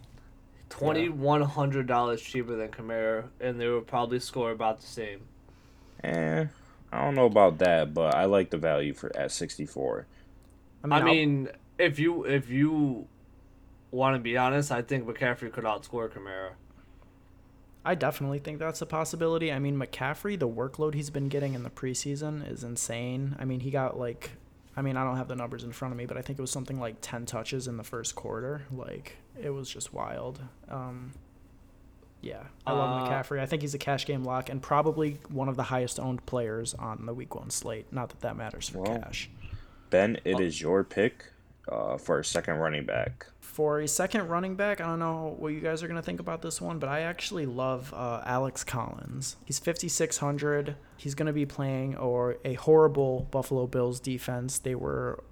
Twenty one hundred dollars cheaper than Kamara, and they would probably score about the same. Eh, I don't know about that, but I like the value for at 64. I I'll- mean, if you if you want to be honest, I think McCaffrey could outscore Kamara. I definitely think that's a possibility. I mean, McCaffrey, the workload he's been getting in the preseason is insane. I mean, he got like, I mean, I don't have the numbers in front of me, but I think it was something like 10 touches in the first quarter. Like, it was just wild. Um, yeah, I love Uh, McCaffrey. I think he's a cash game lock and probably one of the highest owned players on the week one slate. Not that that matters for Well, cash. Ben, it is your pick uh, for a second running back. For a second running back, I don't know what you guys are going to think about this one, but I actually love uh, Alex Collins. He's 5,600. He's going to be playing or a horrible Buffalo Bills defense. They were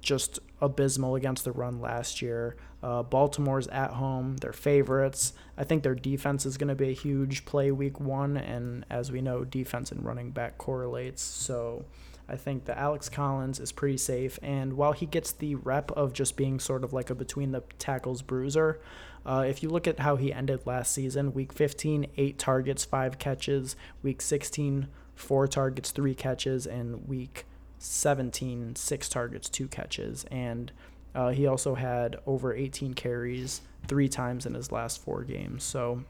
just abysmal against the run last year. Uh, Baltimore's at home. They're favorites. I think their defense is going to be a huge play week one, and as we know, defense and running back correlates. So I think that Alex Collins is pretty safe. And while he gets the rep of just being sort of like a between the tackles bruiser, uh, if you look at how he ended last season, week 15, eight targets, five catches. Week 16, four targets, three catches. And week 17, six targets, two catches. And uh, he also had over 18 carries three times in his last four games. So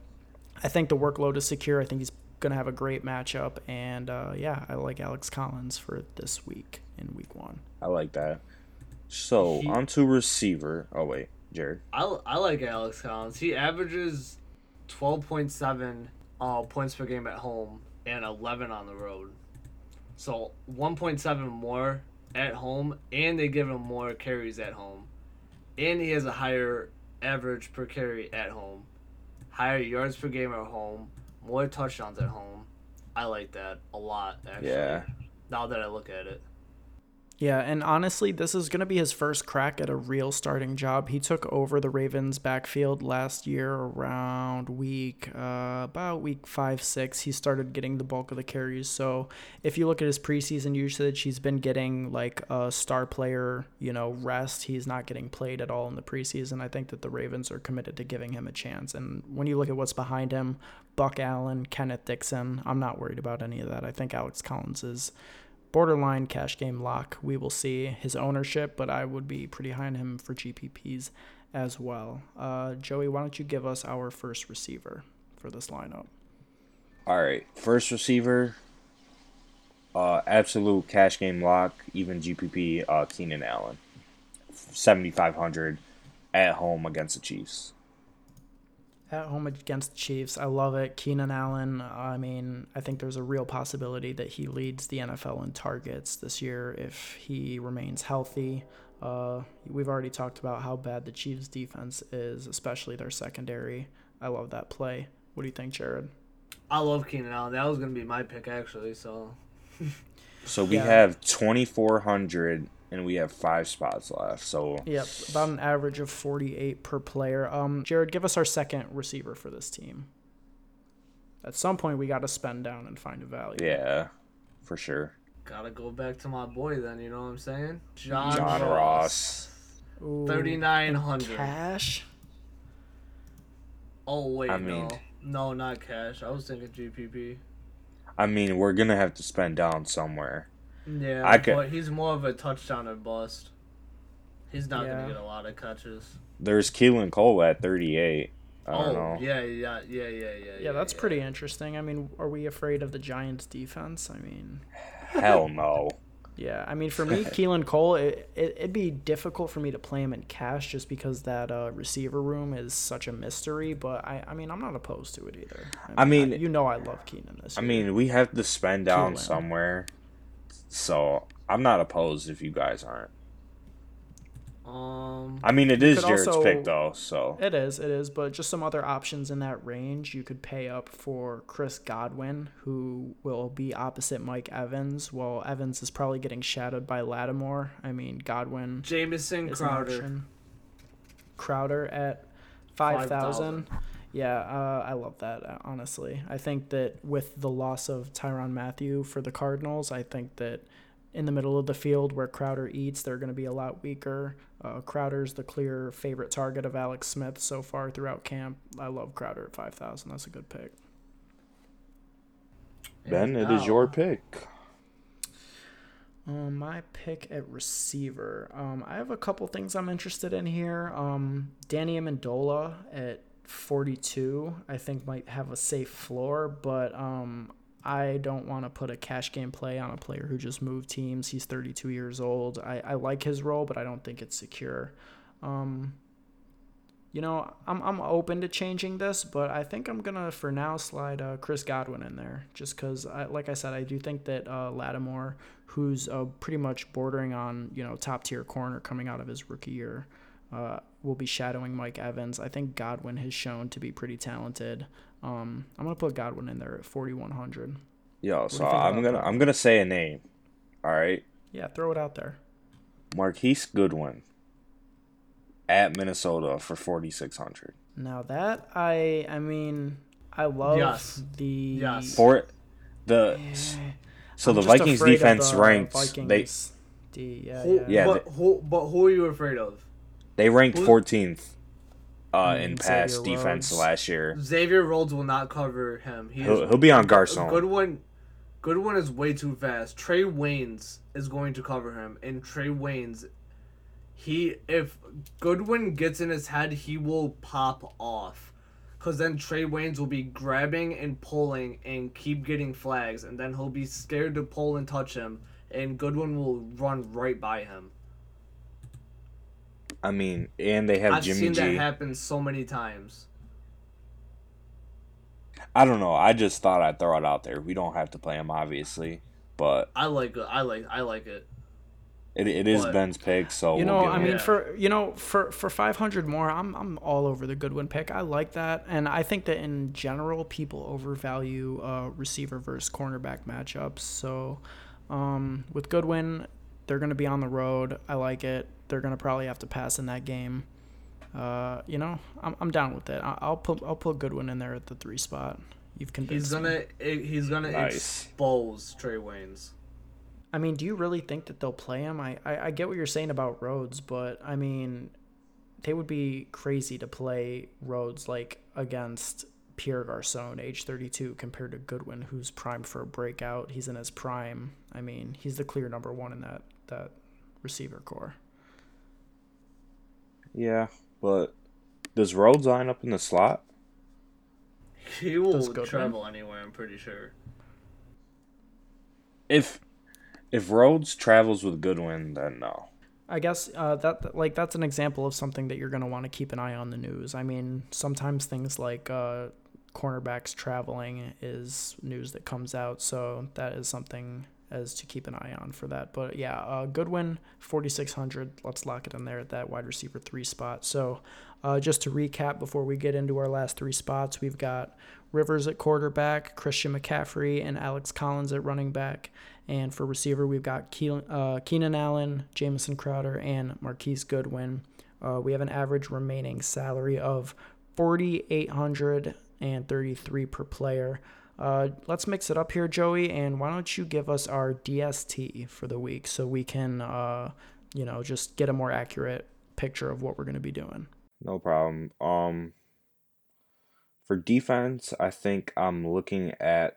I think the workload is secure. I think he's going to have a great matchup. And uh, yeah, I like Alex Collins for this week in week one. I like that. So, He- on to receiver. Oh, wait, Jared. I, I like Alex Collins. He averages twelve point seven uh, points per game at home and eleven on the road. So 1.7 more at home, and they give him more carries at home, and he has a higher average per carry at home, higher yards per game at home, more touchdowns at home. I like that a lot. Actually, Yeah. Now that I look at it, Yeah, and honestly, this is going to be his first crack at a real starting job. He took over the Ravens' backfield last year around week, uh, about week five, six. He started getting the bulk of the carries. So if you look at his preseason usage, he's been getting like a star player, you know, rest. He's not getting played at all in the preseason. I think that the Ravens are committed to giving him a chance. And when you look at what's behind him, Buck Allen, Kenneth Dixon, I'm not worried about any of that. I think Alex Collins is borderline cash game lock. We will see his ownership, but I would be pretty high on him for GPPs as well. Uh, Joey, why don't you give us our first receiver for this lineup? All right, first receiver, uh, absolute cash game lock, even GPP, uh, Keenan Allen, seventy five hundred at home against the Chiefs. At home against the Chiefs, I love it. Keenan Allen, I mean, I think there's a real possibility that he leads the NFL in targets this year if he remains healthy. Uh, we've already talked about how bad the Chiefs' defense is, especially their secondary. I love that play. What do you think, Jared? I love Keenan Allen. That was gonna be my pick actually. So So we Yeah. have twenty four hundred, and we have five spots left. So Yep, about an average of 48 per player. Um, Jared, give us our second receiver for this team. At some point, we got to spend down and find a value. yeah, for sure. gotta go back to my boy then. You know what I'm saying? John, John Ross. Ooh, Thirty nine hundred. cash. Oh wait, I mean- no, no, not cash. I was thinking GPP. I mean, we're gonna have to spend down somewhere. Yeah, I could- but he's more of a touchdown or bust. He's not Yeah. gonna get a lot of catches. There's Keelan Cole at thirty eight. I don't oh know. yeah, yeah, yeah, yeah, yeah. Yeah, that's pretty interesting. I mean, are we afraid of the Giants' defense? I mean, Hell no. yeah. I mean, for me, Keelan Cole, it, it, it'd be difficult for me to play him in cash just because that uh, receiver room is such a mystery. But I, I mean, I'm not opposed to it either. I mean- you know, I love Keenan this Year. I mean, we have to spend down Keelan. somewhere. So I'm not opposed if you guys aren't. Um, I mean, it is Jared's also, pick though, so it is, it is. but just some other options in that range. You could pay up for Chris Godwin, who will be opposite Mike Evans. Well, Evans is probably getting shadowed by Lattimore. I mean, Godwin Jamison Crowder. Crowder at 5,000. thousand. Yeah, uh, I love that. uh, Honestly, I think that with the loss of Tyrann Mathieu for the Cardinals, I think that in the middle of the field where Crowder eats, they're going to be a lot weaker. Uh, Crowder's the clear favorite target of Alex Smith so far throughout camp. I love Crowder at five thousand. That's a good pick. Ben, it is your pick. Um, my pick at receiver. Um, I have a couple things I'm interested in here. Um, Danny Amendola at 42, I think might have a safe floor, but um, I don't want to put a cash game play on a player who just moved teams. He's 32 years old. I, I like his role, but I don't think it's secure. Um, you know, I'm I'm open to changing this, but I think I'm gonna for now slide uh, Chris Godwin in there, just because, I, like I said, I do think that uh, Lattimore, who's uh, pretty much bordering on you know top tier corner coming out of his rookie year, uh, will be shadowing Mike Evans. I think Godwin has shown to be pretty talented. Um, I'm gonna put Godwin in there at 4100. Yo, do so I'm gonna that? I'm gonna say a name. All right, Yeah, throw it out there. Marquise Goodwin at Minnesota for forty six hundred. Now that I, I mean, I love Yes. the Yes. For the so I'm the Vikings defense the ranks Vikings D, yeah, Who, yeah. Yeah, but who, but who are you afraid of? They ranked fourteenth uh, Mm, in pass Xavier defense Rhodes. last year. Xavier Rhodes will not cover him. He He'll, is he'll be on Garcon. Goodwin. Goodwin is way too fast. Trae Waynes is going to cover him, and Trae Waynes, he if Goodwin gets in his head, he will pop off, cause then Trae Waynes will be grabbing and pulling and keep getting flags, and then he'll be scared to pull and touch him, and Goodwin will run right by him. I mean, and they have I've Jimmy seen that happen so many times. I don't know. I just thought I'd throw it out there. We don't have to play him, obviously. but I like I like I like it. it, it is But- Ben's pick, so You we'll know, give I mean, Yeah. for you know, for for 500 more, I'm I'm all over the Goodwin pick. I like that, and I think that in general, people overvalue uh, receiver versus cornerback matchups. So, um, with Goodwin, they're going to be on the road. I like it. They're going to probably have to pass in that game. Uh, you know, I'm, I'm down with it. I- I'll put I'll put Goodwin in there at the three spot. You've convinced He's gonna eh, he's gonna Nice. expose Trae Waynes. I mean, do you really think that they'll play him? I, I, I get what you're saying about Rhodes, but I mean, they would be crazy to play Rhodes like against Pierre Garcon, age 32, compared to Goodwin, who's primed for a breakout. He's in his prime. I mean, he's the clear number one in that that receiver corps. Yeah, but does Rhodes line up in the slot? He will Does Goodwin? travel anywhere. I'm pretty sure. If if Rhodes travels with Goodwin, then no. I guess uh, that like that's an example of something that you're gonna want to keep an eye on the news. I mean, sometimes things like uh, cornerbacks traveling is news that comes out, so that is something as to keep an eye on for that. But yeah, uh, Goodwin, 4600. Let's lock it in there at that wide receiver three spot. So uh, just to recap before we get into our last three spots, we've got Rivers at quarterback, Christian McCaffrey, and Alex Collins at running back. And for receiver, we've got Keel- uh, Keenan Allen, Jamison Crowder, and Marquise Goodwin. Uh, we have an average remaining salary of 4833 per player. Uh, let's mix it up here, Joey, and why don't you give us our DST for the week so we can, uh, you know, just get a more accurate picture of what we're going to be doing. No problem. Um, for defense, I think I'm looking at.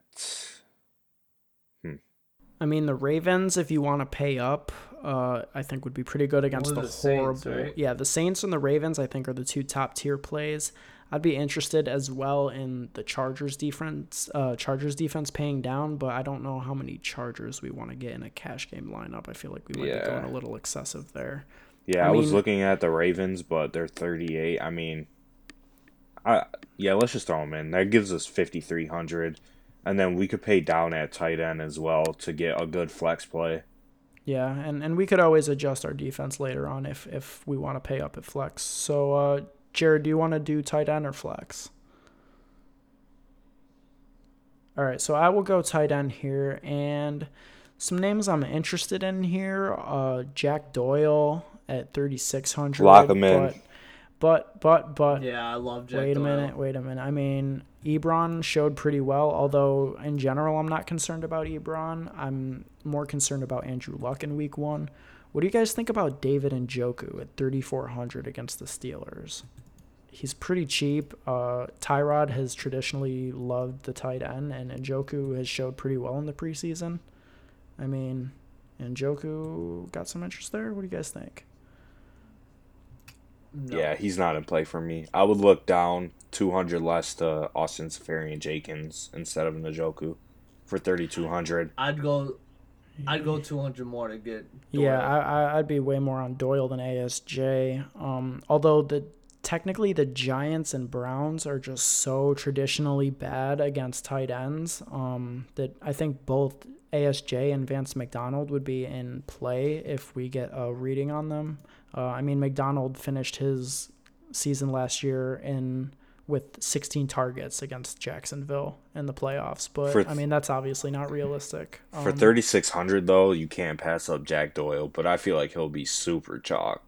I mean, the Ravens, if you want to pay up, uh, I think would be pretty good against Only the, the Saints, horrible. right? Yeah, the Saints and the Ravens, I think, are the two top tier plays. I'd be interested as well in the Chargers defense. Uh, Chargers defense paying down, but I don't know how many Chargers we want to get in a cash game lineup. I feel like we might Yeah. be going a little excessive there. Yeah, I I, was looking at the Ravens, but they're 38. I mean, I yeah, let's just throw them in. That gives us 5300, and then we could pay down at tight end as well to get a good flex play. Yeah, and, and we could always adjust our defense later on if if we want to pay up at flex. So, uh, Jared, do you want to do tight end or flex? All right, so I will go tight end here, and some names I'm interested in here: uh, Jack Doyle at 3600. Lock 'em in. But, but but but Yeah, I love Jack. wait a minute, wait a minute. I mean, Ebron showed pretty well, although in general, I'm not concerned about Ebron. I'm more concerned about Andrew Luck in week one. What do you guys think about David Njoku at 3,400 against the Steelers? He's pretty cheap. Uh, Tyrod has traditionally loved the tight end, and Njoku has showed pretty well in the preseason. I mean, Njoku got some interest there. What do you guys think? No. Yeah, he's not in play for me. I would look down 200 less to Austin Seferian-Jenkins instead of Njoku for 3200. I'd go. I'd go 200 more to get. Yeah, Doyle. I, I I'd be way more on Doyle than ASJ. Um, although the technically the Giants and Browns are just so traditionally bad against tight ends. Um, that I think both ASJ and Vance McDonald would be in play if we get a reading on them. Uh, I mean, McDonald finished his season last year in with 16 targets against Jacksonville in the playoffs, but For- I mean that's obviously not realistic. For Um, 3600 though, you can't pass up Jack Doyle, but I feel like he'll be super chalk.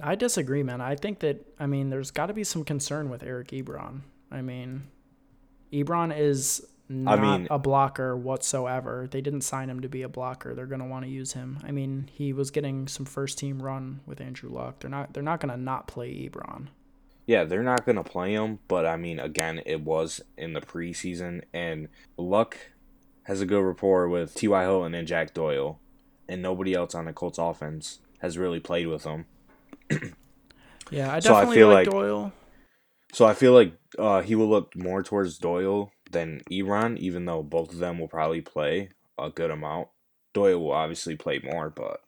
I disagree, man. I think that I mean there's got to be some concern with Eric Ebron. I mean, Ebron is not mean- a blocker whatsoever. They didn't sign him to be a blocker. They're going to want to use him. I mean, he was getting some first team run with Andrew Luck. They're not they're not going to not play Ebron. Yeah, they're not going to play him, but I mean, again, it was in the preseason, and Luck has a good rapport with T.Y. Hilton and Jack Doyle, and nobody else on the Colts offense has really played with him. Yeah, I So I definitely feel like, like- Doyle. So I feel like uh, he will look more towards Doyle than Ebron, even though both of them will probably play a good amount. Doyle will obviously play more, but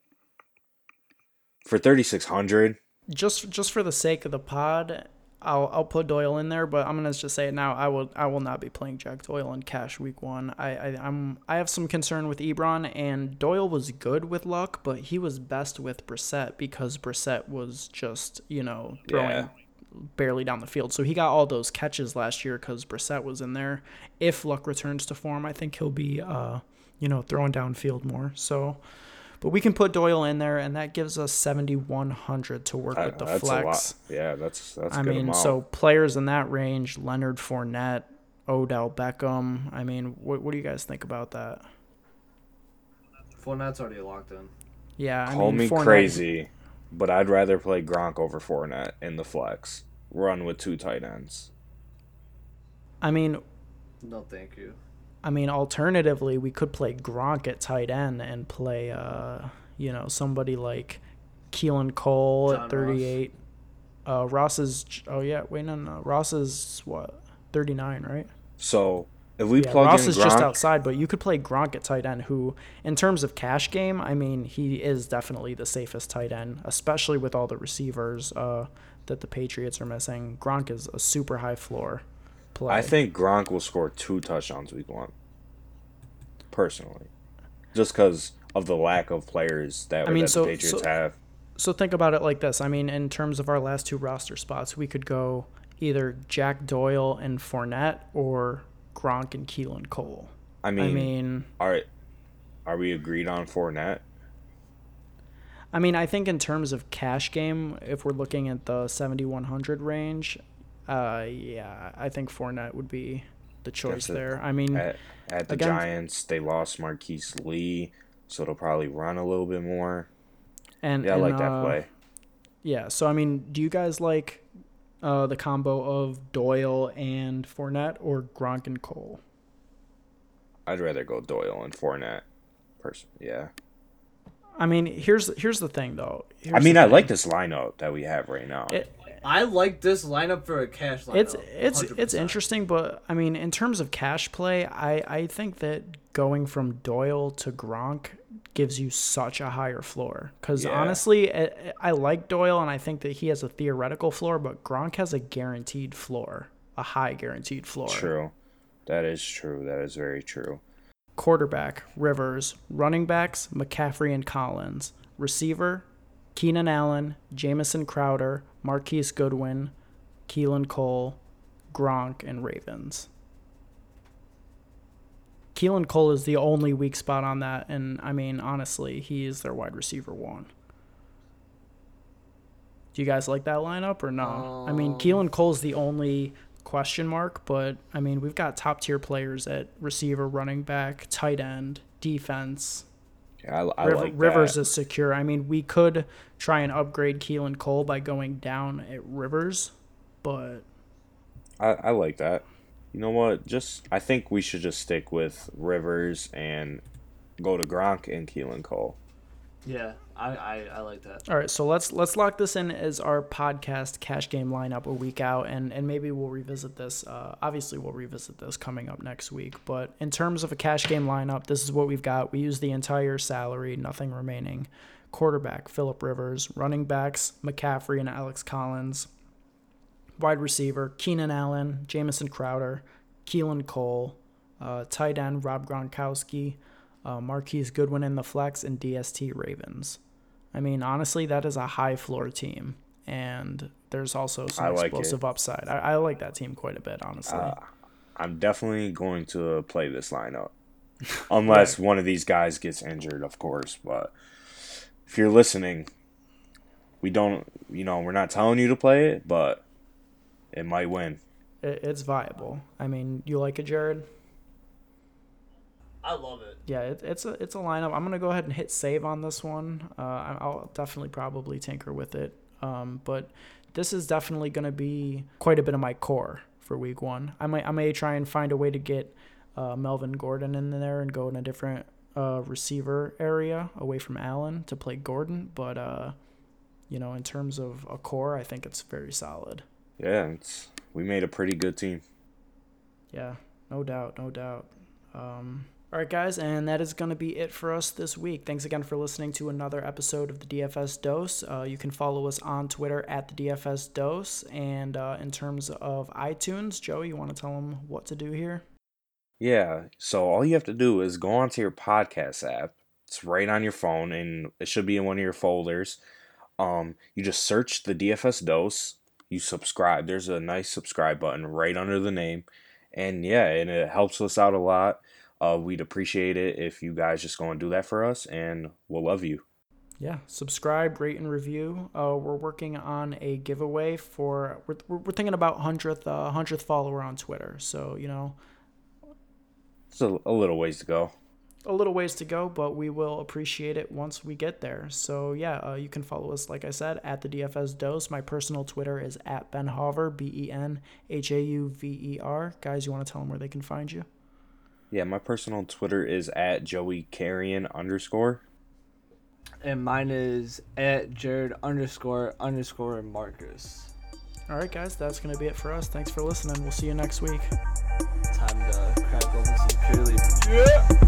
for 3600, Just just for the sake of the pod, I'll I'll put Doyle in there, but I'm gonna just say it now. I will I will not be playing Jack Doyle in cash week one. I, I I'm I have some concern with Ebron and Doyle was good with Luck, but he was best with Brissett because Brissett was just you know throwing Yeah. barely down the field. So he got all those catches last year because Brissett was in there. If Luck returns to form, I think he'll be uh you know throwing downfield more. So. But we can put Doyle in there, and that gives us 7,100 to work Uh, with the that's flex. a lot. Yeah, that's that's a I good mean, amount. so players in that range: Leonard Fournette, Odell Beckham. I mean, what what do you guys think about that? Fournette's already locked in. Yeah, I Call mean, me Fournette- crazy, but I'd rather play Gronk over Fournette in the flex. Run with two tight ends. I mean, No, thank you. I mean, alternatively, we could play Gronk at tight end and play, uh, you know, somebody like Keelan Cole John at Ross. 38. Uh, Ross is. Oh yeah, wait no no. Ross is what 39, right? So if we Yeah, plug Ross in is Gronk, just outside, but you could play Gronk at tight end, who, in terms of cash game, I mean, he is definitely the safest tight end, especially with all the receivers uh, that the Patriots are missing. Gronk is a super high floor play. I think Gronk will score two touchdowns week one. Personally, just because of the lack of players that, I mean, that so- the Patriots so- have. so. Think about it like this. I mean, in terms of our last two roster spots, we could go either Jack Doyle and Fournette or Gronk and Keelan Cole. I mean, I mean, are are we agreed on Fournette? I mean, I think in terms of cash game, if we're looking at the 7100 range, uh, yeah, I think Fournette would be the choice it. there. I mean, At, at the Again- Giants, they lost Marquise Lee, so they'll probably run a little bit more. and Yeah, I like that uh, play. Yeah, so I mean, do you guys like uh, the combo of Doyle and Fournette or Gronk and Cole? I'd rather go Doyle and Fournette. Person, yeah. I mean, here's here's the thing though. I mean, I like this lineup that we have right now. It, I like this lineup for a cash lineup. it's it's it's 100%. interesting, but I mean, in terms of cash play, I I think that going from Doyle to Gronk gives you such a higher floor. Because Yeah. honestly, I, I like Doyle, and I think that he has a theoretical floor, but Gronk has a guaranteed floor, a high guaranteed floor. True. That is true. That is very true. Quarterback, Rivers. Running backs, McCaffrey and Collins. Receiver, Keenan Allen, Jamison Crowder, Marquise Goodwin, Keelan Cole, Gronk, and Ravens. Keelan Cole is the only weak spot on that, and I mean, honestly, he is their wide receiver one. Do you guys like that lineup or no? I mean, Um, Keelan Cole's the only question mark, but I mean, we've got top tier players at receiver, running back, tight end, defense. Yeah, I, I River, like Rivers that. is secure. I mean, we could try and upgrade Keelan Cole by going down at Rivers, but I, I like that. You know what? Just I think we should just stick with Rivers and go to Gronk and Keelan Cole. Yeah, I, I, I like that. All right, so let's let's lock this in as our podcast cash game lineup a week out, and and maybe we'll revisit this. Uh, obviously, we'll revisit this coming up next week. But in terms of a cash game lineup, this is what we've got. We use the entire salary, nothing remaining. Quarterback Philip Rivers, running backs McCaffrey and Alex Collins, wide receiver Keenan Allen, Jamison Crowder, Keelan Cole, uh, tight end Rob Gronkowski, uh, Marquise Goodwin in the flex, and DST Ravens. I mean, honestly, that is a high floor team, and there's also some I like explosive upside. I, I like that team quite a bit, honestly. Uh, I'm definitely going to play this lineup, unless one of these guys gets injured, of course. But if you're listening, we don't. You know, we're not telling you to play it, but it might win. it, it's viable. I mean, you like it, Jared? I love it. Yeah, it, it's a it's a lineup. I'm gonna go ahead and hit save on this one. Uh, I- I'll definitely probably tinker with it. Um, but this is definitely gonna be quite a bit of my core for week one. I might I may try and find a way to get uh, Melvin Gordon in there and go in a different uh, receiver area away from Allen to play Gordon. But uh, you know, in terms of a core, I think it's very solid. Yeah, it's we made a pretty good team. Yeah, no doubt, no doubt. Um, All right, guys, and that is going to be it for us this week. Thanks again for listening to another episode of the DFS Dose. Uh, you can follow us on Twitter at the DFS Dose. And uh, in terms of iTunes, Joey, you want to tell them what to do here? Yeah, so all you have to do is go onto your podcast app. It's right on your phone, and it should be in one of your folders. Um, you just search the DFS Dose. You subscribe. There's a nice subscribe button right under the name, and yeah, and it helps us out a lot. Uh, we'd appreciate it if you guys just go and do that for us, and we'll love you. Yeah, subscribe, rate, and review. Uh, we're working on a giveaway for we're, we're thinking about hundredth uh, hundredth follower on Twitter. So you know, it's a, a little ways to go. A little ways to go, but we will appreciate it once we get there. So yeah, uh, you can follow us, like I said, at the DFS Dose. My personal Twitter is at Ben Hauver, B E N H A U V E R. Guys, you want to tell them where they can find you? Yeah, my personal Twitter is at Joey Carrion underscore. And mine is at Jared underscore underscore Marcus. All right, guys, that's going to be it for us. Thanks for listening. We'll see you next week. Time to crack open some purely. Yeah!